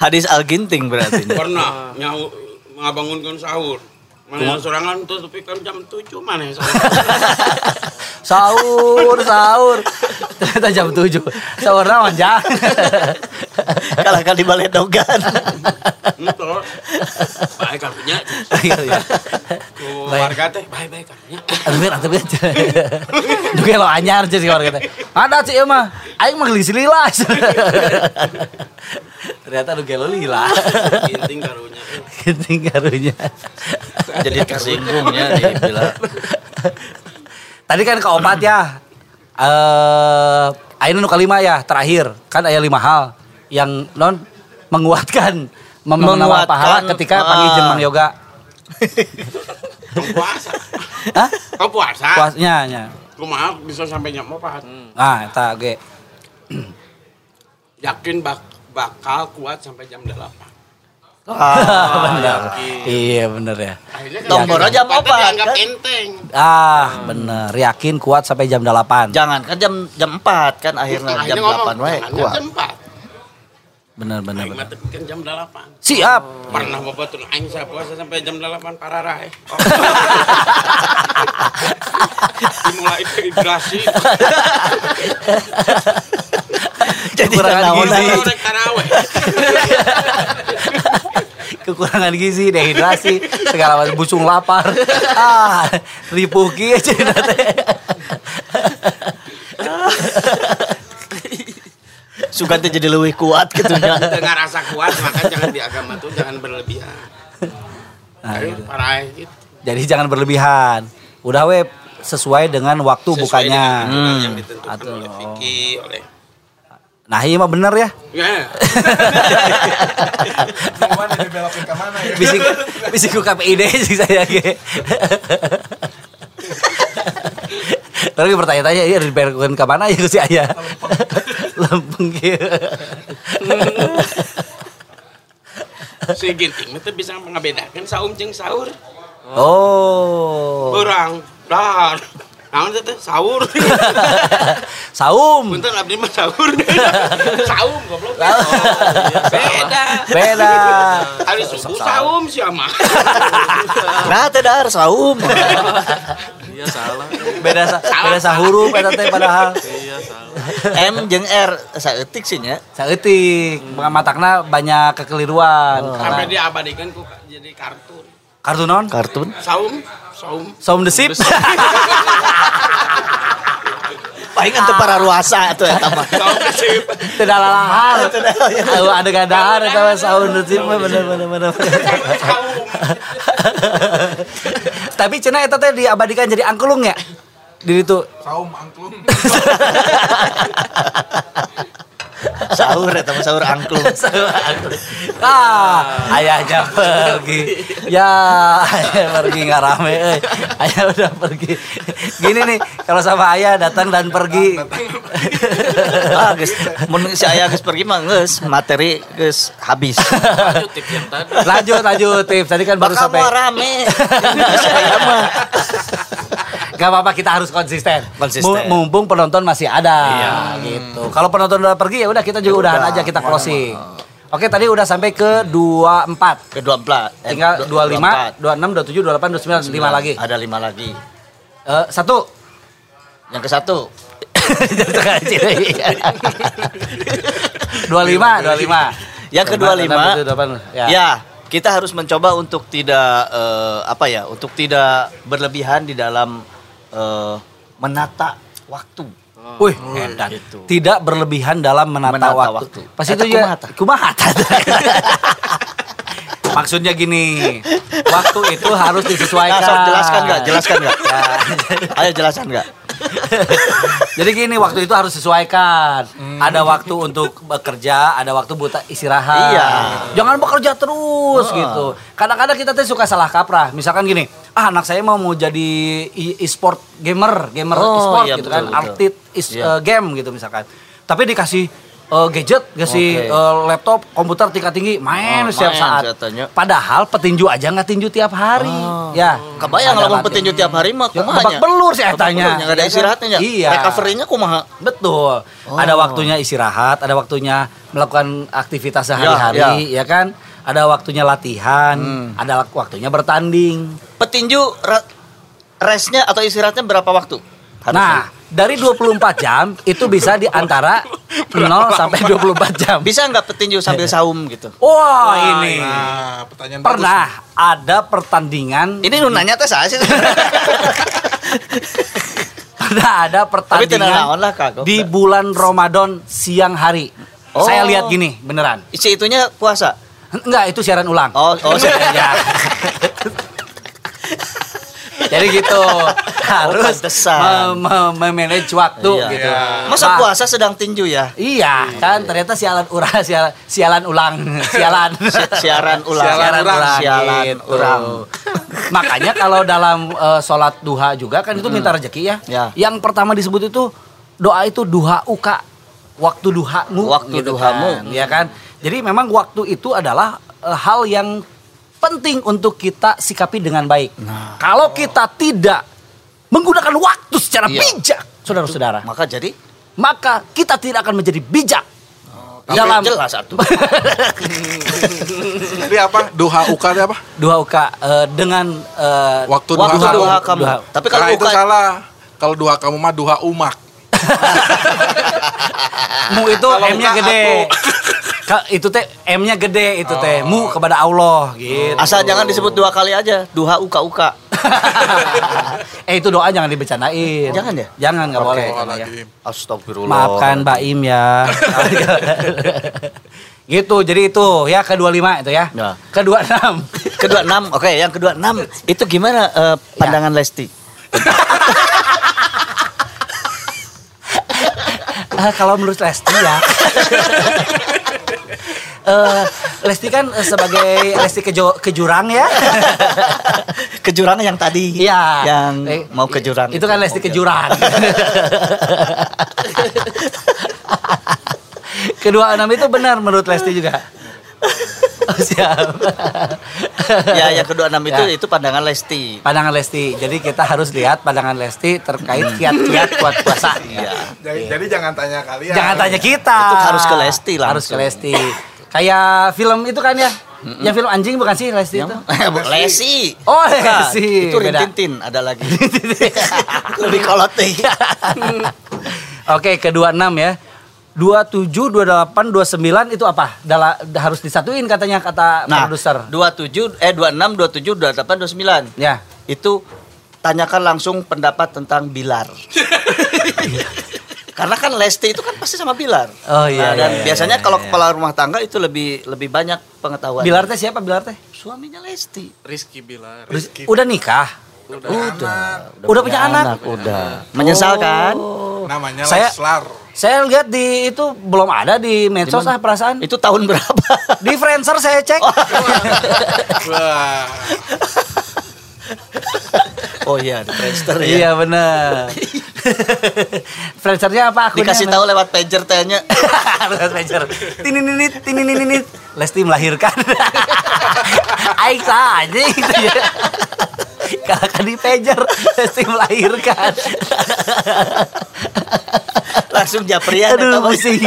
Hadis Al Ginting berarti. Pernah nyau ngabangunkan sahur. Mana sorangan tuh tapi kan jam 7 mana sahur. Sahur, sahur. Ternyata jam 7. Sahur naon jang. Kalah kali balai dogan. Baik karunya. Iya, Baik. warga teh baik-baik karunya. Aduh, biar, aduh, biar. Duh, lo anyar sih warga teh. Ada sih emang. Aing mah gelis lilas. Ternyata lu gelo lila. Ginting karunya. Ginting karunya. Jadi tersinggungnya dibilang. Tadi kan ke opat ya. Eh, ayeuna nu kalima ya terakhir kan aya lima hal yang non menguatkan mem- Menguatkan, pahala ketika ah. panggil jemang yoga. Kau puasa. Hah? Kau puasa. Puasnya nya. Kumaha bisa sampai jam 4. Ah, eta ge. Yakin bak bakal kuat sampai jam 8. bener. Iya bener ya. Akhirnya kan Nomornya jam empat opat, dianggap kan? enteng. Ah, bener. Yakin kuat sampai jam 8. Jangan kan jam jam 4 kan akhirnya Akhirnya jam ngomong, 8 wae kuat. jam 4. Bener bener Aing mah bener. tepikan jam 8. Siap. Pernah bapak tuh aing saya puasa sampai jam 8 pararah. eh. Oh. Dimulai dehidrasi. Jadi Kekurangan naon gizi. Mulai orek taraweh. Kekurangan gizi, dehidrasi, segala macam busung lapar. Ah, ripuh kieu cenah teh. suka teh jadi lebih kuat gitu nya. Dengan rasa kuat maka jangan di agama tuh jangan berlebihan. Nah, Ayo gitu. parah gitu. Jadi jangan berlebihan. Udah we sesuai dengan waktu Sesuai bukanya. dengan aturan yang Hmm. ditentukan Atuh. oleh fikih oleh Nah iya mah bener ya. Ya. Ke mana ya? Bisik bisik ku KPID sih saya ge. Lagi bertanya-tanya iya dibelokin ke mana ya si ayah. Lempeng gitu. Si ginting itu bisa mengebedakan saum jeung sahur. Oh. Orang dar. Naon teh teh sahur. Saum. Punten abdi mah sahur. Saum goblok. Beda. Beda. Hari subuh saum siapa? Nah, teh dar saum. Iya salah. Beda sa beda sahuru eta teh padahal. Iya salah. M jeung R saeutik sih nya. Saeutik, matakna banyak kekeliruan. Karena Sampai diabadikan ku jadi kartun. kartu non? Kartun. Saum, saum. Saum the Sip. Paling ante para ruasa atuh eta mah. Saum kesip. Tidak lalahar. Aduh, ada gadahar eta mah Saum the Sip mah bener bener bener. Tapi cenah eta teh diabadikan jadi angklung ya. Di itu Saum angklung. Sahur eta mah sahur angklung. ah, ayahnya pergi. Ya, ayah pergi nggak rame. euy. Ayah udah pergi. Gini nih, kalau sama ayah datang dan pergi. Ah, mun si aya geus pergi mah geus materi geus habis. Lanjut tips yang tadi. lanjut, lanjut tips. Tadi kan baru Bakal sampai. mau rame. Gak apa-apa kita harus konsisten. Konsisten. Mu- Mumpung penonton masih ada gitu. Kalau penonton udah pergi ya udah kita juga udahan aja kita closing. Oke tadi udah sampai ke 24. Kedua empat. Eh, Tinggal dua- 25, 26, 27, 28, 29, 5 lagi. Ada lima lagi. Eh, satu. Yang ke satu. 25, 25. Yang kedua lima. 28, ya. Ya, kita harus mencoba untuk tidak eh, apa ya, untuk tidak berlebihan di dalam eh, menata waktu. Wih, edan. Tidak berlebihan dalam menata, Menata waktu. waktu. Pas Eta itu ya, kumaha tah? kumaha tah? Maksudnya gini, waktu itu harus disesuaikan. Nah, sok jelaskan nggak? Jelaskan nggak? Ya. Ayo jelaskan nggak? Jadi gini, waktu itu harus sesuaikan. Ada waktu untuk bekerja, ada waktu buat istirahat. Iya. Jangan bekerja terus gitu. Kadang-kadang kita tuh suka salah kaprah. Misalkan gini, ah anak saya mau mau jadi e-sport gamer, gamer Oh, e-sport iya, gitu betul, kan, betul. artit is Iya. eh, game gitu misalkan. Tapi dikasih eh, gadget, kasih Oke. eh, laptop, komputer tingkat tinggi, main Oh, setiap main, saat. saya tanya. Padahal petinju aja nggak tinju tiap hari. Ya. Kebayang kalau petinju tiap hari mah Ya, kumaha nya? belur sih etanya. belur, nggak ada Ya kan? istirahatnya. Iya. Recovery-nya kumaha? Betul. Oh. Ada waktunya istirahat, ada waktunya melakukan aktivitas sehari-hari, ya, kan? Ada waktunya latihan, Hmm. ada waktunya bertanding. Petinju restnya atau istirahatnya berapa waktu? Harusnya. Nah, dari 24 jam itu bisa di antara 0 sampai 24 jam. bisa nggak petinju sambil saum gitu? Wah, ini Nah, pertanyaan pernah ada pertandingan, Ini nu nanya teh saya sih. pernah ada pertandingan lah kagok. di bulan Ramadan siang hari. Oh. Saya lihat gini, beneran. Isi itunya puasa. Enggak, itu siaran ulang. Oh, oh ya. Jadi gitu harus me- memanage waktu Iya. gitu. Masa Nah, puasa sedang tinju ya? Iya, kan ternyata sialan urang sialan, sialan ulang, sialan. Si- siaran ulang. Siaran ulang, Sialan gitu. ulang. Makanya kalau dalam eh, sholat duha juga kan itu minta rezeki ya. Ya. Yang pertama disebut itu doa itu duha uka. Waktu duhamu Waktu duhamu. kan, ya kan? Jadi memang waktu itu adalah eh, hal yang penting untuk kita sikapi dengan baik. Kalau kita tidak menggunakan waktu secara Iya. bijak, saudara-saudara, Maka jadi maka kita tidak akan menjadi bijak Tapi dalam jelas satu. Jadi apa? Duha uka itu apa? duha uka eh, dengan eh, Waktu Waktu duha duha kamu. Duha. Tapi kalau itu salah. Kalau duha kamu mah duha umak. mu itu M-nya gede. aku. Ka- itu teh M-nya gede itu teh mu kepada Allah gitu. asal jangan disebut dua kali aja. Duha uka uka. eh itu doa jangan dibicarain. Jangan ya? Jangan nggak boleh. ya. Astagfirullah. Maafkan Mbak Im ya. gitu, jadi itu ya kedua lima itu ya. Ya. Kedua enam. Kedua enam. Oke, yang kedua enam itu gimana eh, pandangan Lesti? Eh, kalau menurut Lesti ya. Eh, Lesti kan eh, sebagai Lesti kejo, kejurang ya. ke jurang yang tadi. Iya. Yang Eh, mau ke jurang. Itu kan Lesti kejurang. Kedua enam itu benar menurut Lesti juga. Oh, siap. Ya, yang kedua enam itu Ya. itu pandangan Lesti. Pandangan Lesti. Jadi kita harus lihat pandangan Lesti terkait kiat-kiat kuat puasa. Iya. Jadi, jadi jangan tanya kalian. Jangan tanya kita. Itu harus ke Lesti langsung. Harus ke Lesti. Kayak film itu kan ya. Yang film anjing bukan sih Lesti itu? Yang Lesi. Oh, Bukan, Lesi. Itu Beda. Rintintin ada lagi. Lebih kolot nih. Oke, kedua enam ya. 27, 28, 29 itu apa? Dala, harus disatuin katanya kata Nah, produser. 27 eh 26, 27, 28, 29. Ya. Itu tanyakan langsung pendapat tentang Bilar. Karena kan Lesti itu kan pasti sama Bilar. Oh, iya, Nah, dan iya, iya, biasanya iya, kalau iya. kepala rumah tangga itu lebih lebih banyak pengetahuan. Bilar teh siapa Bilar teh? suaminya Lesti. Rizky Bilar. Udah nikah? Udah. Udah punya anak? Udah. Menyesal kan? Namanya Saya- Leslar. Saya lihat di itu belum ada di medsos ah perasaan. Itu tahun berapa? Di Friendster saya cek. Wah. oh iya, di Friendster ya. Iya benar. Friendsternya apa akunnya? Dikasih tahu lewat pager tanya. Lewat pager. Tinininit, tinininit. Lesti melahirkan. Aik aja gitu ya. Kalau kan di pager, Lesti melahirkan. Langsung japrian Aduh, pusing.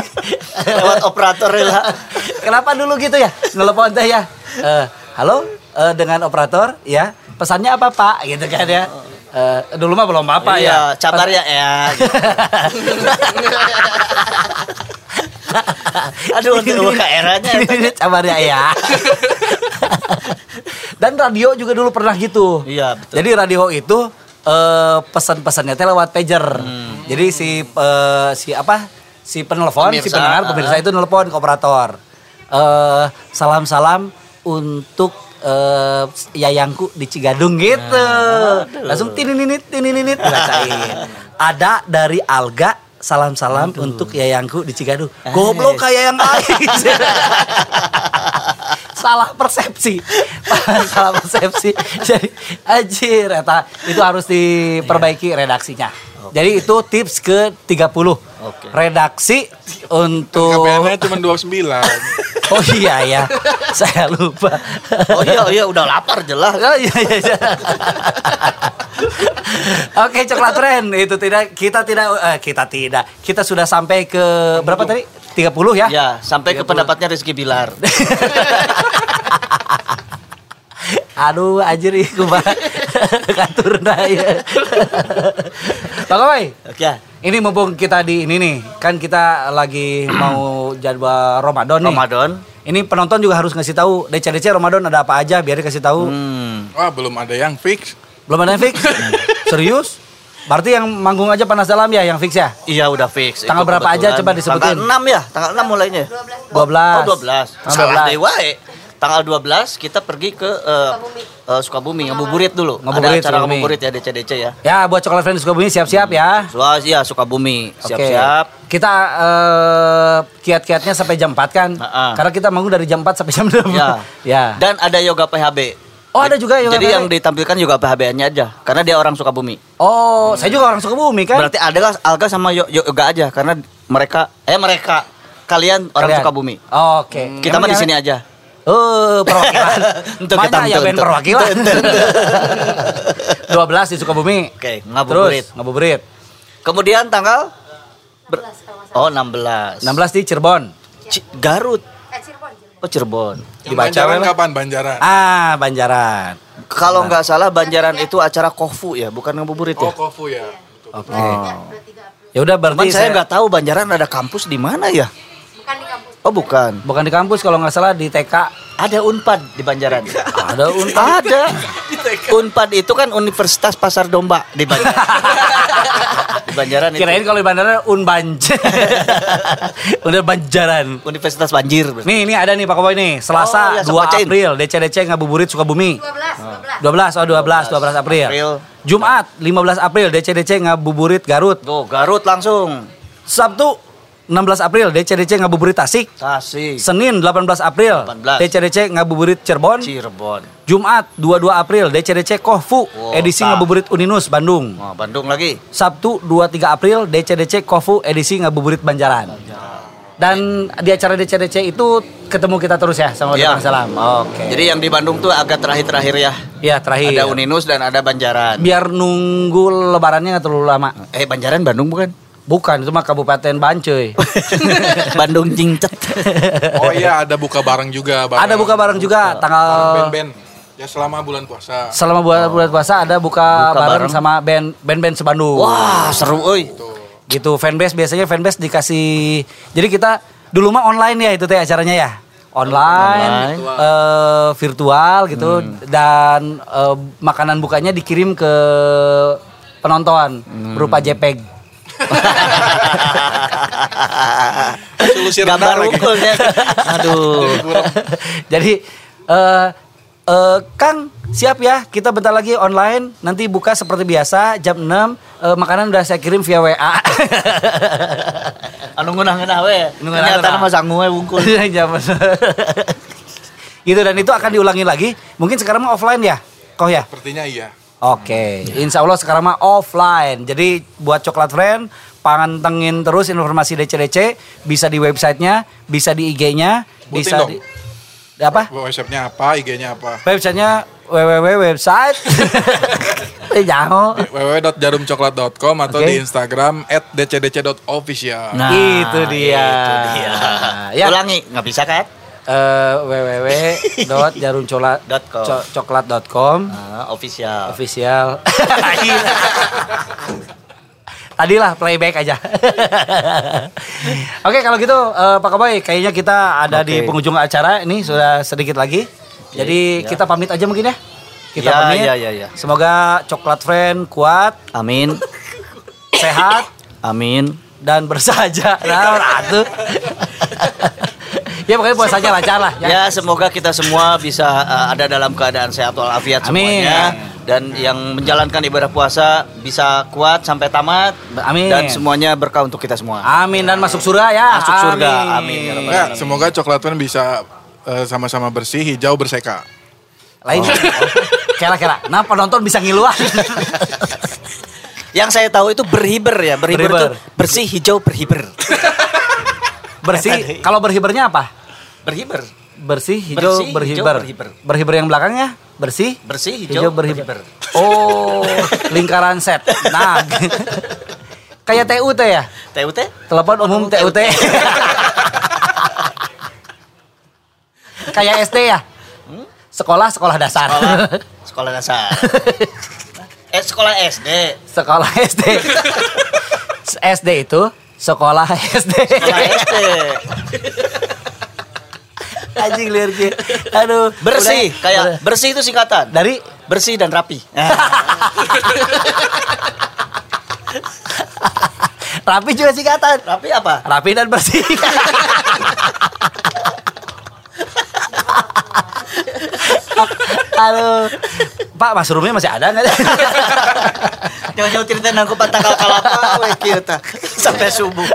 lewat operator lah. Kenapa dulu gitu ya? Nelpon teh ya. Eh, halo, eh, dengan operator ya. Pesannya apa Pak? Gitu kan ya. Eh, dulu mah belum apa ya. Iya, cabar ya ya. Aduh, untuk ke eranya. Ini cabar ya ya. Dan radio juga dulu pernah gitu. Iya, betul. Jadi radio itu eh, pesan-pesannya teh lewat pager. Jadi si eh, si apa? Si penelpon, si pendengar, pemirsa itu nelpon ke operator. Eh, salam-salam untuk eh, yayangku di Cigadung gitu. Langsung tinininit tinininit dibacain. Ada dari Alga salam-salam untuk yayangku di Cigadung. Goblok kayak yang lain. salah persepsi salah persepsi jadi anjir eta itu harus diperbaiki redaksinya jadi itu tips ke 30 Oke. redaksi untuk KPN-nya cuma 29. oh iya ya saya lupa Oh iya, iya udah lapar jelas. Oh iya iya. iya. Oke coklat tren itu tidak kita tidak eh, kita tidak kita sudah sampai ke berapa tadi 30 ya? Ya, sampai ke 30. pendapatnya Rizky Bilar. Aduh anjir iku mah katurna ya. Bang Koy, Oke. ini mumpung kita di ini nih, kan kita lagi mau jadwal Ramadan nih. Ramadan. Ini penonton juga harus ngasih tahu DC-DC Ramadan ada apa aja biar dikasih tahu. Hmm. Wah, belum ada yang fix. Belum ada yang fix? Serius? Berarti yang manggung aja panas dalam ya yang fix ya? Iya udah fix. Tanggal Itu berapa aja kebetulan. coba disebutin? Tanggal 6 ya, tanggal 6 mulainya. 12. Oh 12. Tanggal Salah 12. deh wae. Tanggal 12 kita pergi ke eh, eh, Sukabumi, ngabuburit dulu. Ngabuburit, Ada acara Sukabumi. ngabuburit ya DC-DC ya. Ya buat coklat friends Sukabumi siap-siap ya. Wah, iya Sukabumi, siap-siap. Kita eh, kiat-kiatnya sampai jam 4 kan? Ha-ha. Karena kita manggung dari jam 4 sampai jam 6. Ya. ya. Dan ada yoga PHB. Oh, ada juga yoga Jadi PHB? yang ditampilkan yoga PHB-nya aja, karena dia orang Sukabumi. Oh, saya juga orang Sukabumi kan? Berarti adalah Alga sama yo- yoga aja, karena mereka, eh mereka, kalian orang Kalian. Sukabumi. Oh, Oke. Kita mah di sini aja. Oh, perwakilan. Untuk Mana kita ya untuk- band perwakilan. untuk- 12 di Sukabumi. Oke, ngabuburit. Terus ngabuburit. Kemudian tanggal ber- Oh, 16. 16 di Cirebon. Ci- Garut. Oh, Cirebon. Yang Dibaca Banjaran apa? kapan Banjaran? Ah, Banjaran. Kalau nggak salah Banjaran itu acara kofu ya, bukan ngabuburit Oh, ya. Kofu ya. Oke. Ya udah Cuman berarti saya nggak tahu Banjaran ada kampus di mana ya. Oh, bukan. bukan di kampus kalau nggak salah di TK. Ada Unpad di Banjaran. Ada Unpad. Ada. Unpad itu kan Universitas Pasar Domba di Banjaran. di Banjaran itu. Kirain kalau di bandara Unbanj. Udah Banjaran. Universitas Banjir. Nih, ini ada nih Pak Koboy nih. Oh, Selasa iya, sok 2 bacain. April DCDC Ngabuburit Sukabumi. 12. 12. Oh, 12, 12 April. April. Jumat 15 April DCDC Ngabuburit Garut. Tuh, Garut langsung. Sabtu 16 April DCDC Ngabuburit Tasik. Tasik, Senin 18 April 18. DCDC Ngabuburit Cirebon. Cirebon. Jumat 22 April DCDC Kohfu Wow, edisi tak. Ngabuburit Uninus Bandung. Oh, Bandung lagi. Sabtu 23 April DCDC Kohfu edisi Ngabuburit Banjaran. Dan di acara DCDC itu ketemu kita terus ya sama Iya. Depan Salam. Oke. Jadi yang di Bandung tuh agak terakhir-terakhir ya. ya terakhir. Ada Uninus dan ada Banjaran. Biar nunggu lebarannya nggak terlalu lama. Eh Banjaran Bandung bukan? Bukan, itu mah Kabupaten Bancuy. Bandung Jingcet. Oh iya ada buka bareng juga. Ada buka bareng juga tanggal band-band. Ya selama bulan puasa. selama bulan bulan puasa ada buka, Buka bareng, bareng. sama band band-band sebandung. Wah seru oi. Gitu fanbase biasanya fanbase dikasih. Jadi kita dulu mah online ya itu teh acaranya ya. Online, Online. eh, virtual gitu dan eh, makanan bukanya dikirim ke penonton berupa JPEG. Solusi Gambar lagi. unggulnya. Aduh. Jadi eh eh, Kang siap ya kita bentar lagi online nanti buka seperti biasa jam 6 eh, makanan udah saya kirim via WA. Anu ngeunah-ngeunah we. Ternyata mah sangu we bungkul. Jam- gitu dan itu akan diulangi lagi. Mungkin sekarang mah offline ya, kok ya? Sepertinya iya. Oke, insya Allah sekarang mah offline. Jadi buat coklat friend, pantengin terus informasi DC-DC, bisa di websitenya, bisa di IG-nya, bisa dong. di, apa? Websitenya apa, IG-nya apa? Websitenya www.website. Eh jangan. www.jarumcoklat.com atau Oke. di Instagram @dcdc.official. Nah, itu dia. itu dia. Ya. Ulangi, nggak bisa kan? Eh, www.jarumcoklat.com Nah, official. official. Tadilah playback aja. Oke kalau gitu eh, Pak Kaboy kayaknya kita ada di Oke. penghujung acara ini sudah sedikit lagi. Jadi ya. kita pamit aja mungkin ya. Kita Ya, pamit. ya, ya, ya. Semoga coklat friend kuat, Amin. sehat Amin. dan bersahaja. Nah, ratu. Ya pokoknya puasanya lancar lah ya. Ya, semoga kita semua bisa uh, ada dalam keadaan sehat walafiat Amin. semuanya dan yang menjalankan ibadah puasa bisa kuat sampai tamat. Amin. Dan semuanya berkah untuk kita semua. Amin dan masuk surga ya. Masuk surga. Amin, ya Rabbal Ya, semoga coklat Fan bisa eh, sama-sama bersih, hijau berseka. Lain. Kira-kira. Nah penonton bisa ngiluan. Yang saya tahu itu berhiber ya, berhiber, Berhiber. itu bersih hijau berhiber. Bersih. Kalau berhibernya apa? Berhiber. Bersih, hijau, Bersih, hijau, berhiber. berhiber. Berhiber yang belakangnya bersih, Bersih hijau, berhiber. Oh, lingkaran set. Nah, kayak TUT ya? TUT? Telepon umum TUT. kayak SD ya? Sekolah sekolah dasar. Sekolah, sekolah dasar. eh, sekolah SD. sekolah SD. SD itu sekolah SD. Sekolah SD. Anjing liar Ki. Aduh, Bersih, udah- kayak udah. bersih itu singkatan. dari Bersih dan rapi. rapi juga singkatan. rapi apa? Rapi dan bersih. Halo. Pak, mushroomnya masih ada nggak? Jauh-jauh cerita nangku tanggal kalapa we kieu tah. sampai subuh.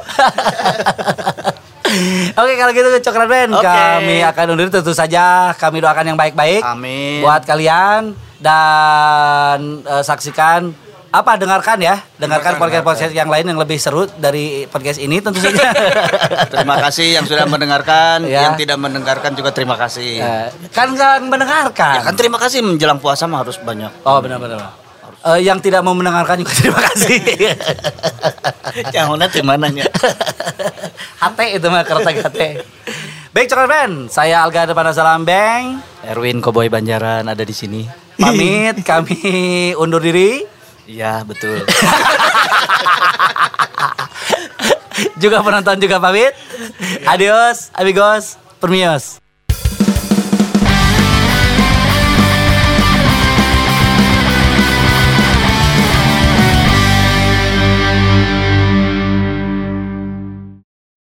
Oke kalau gitu Coklat Band Oke. kami akan undur tentu saja kami doakan yang baik-baik Amin. buat kalian dan eh, saksikan apa dengarkan ya dengarkan podcast-podcast yang lain yang lebih seru dari podcast ini tentu saja. Terima kasih yang sudah mendengarkan, Ya. yang tidak mendengarkan juga terima kasih. Eh, kan nggak mendengarkan. Ya kan terima kasih menjelang puasa mah harus banyak. Oh benar-benar. Eh, yang tidak mau mendengarkan juga terima kasih. Yang mana di mananya? Hate itu mah kereta hate. Baik Coklat Band, saya Alga Depan Salam Bang. Erwin Koboy Banjaran ada di sini. Pamit kami undur diri. Iya, betul. juga penonton juga pamit. Adios, amigos, permios.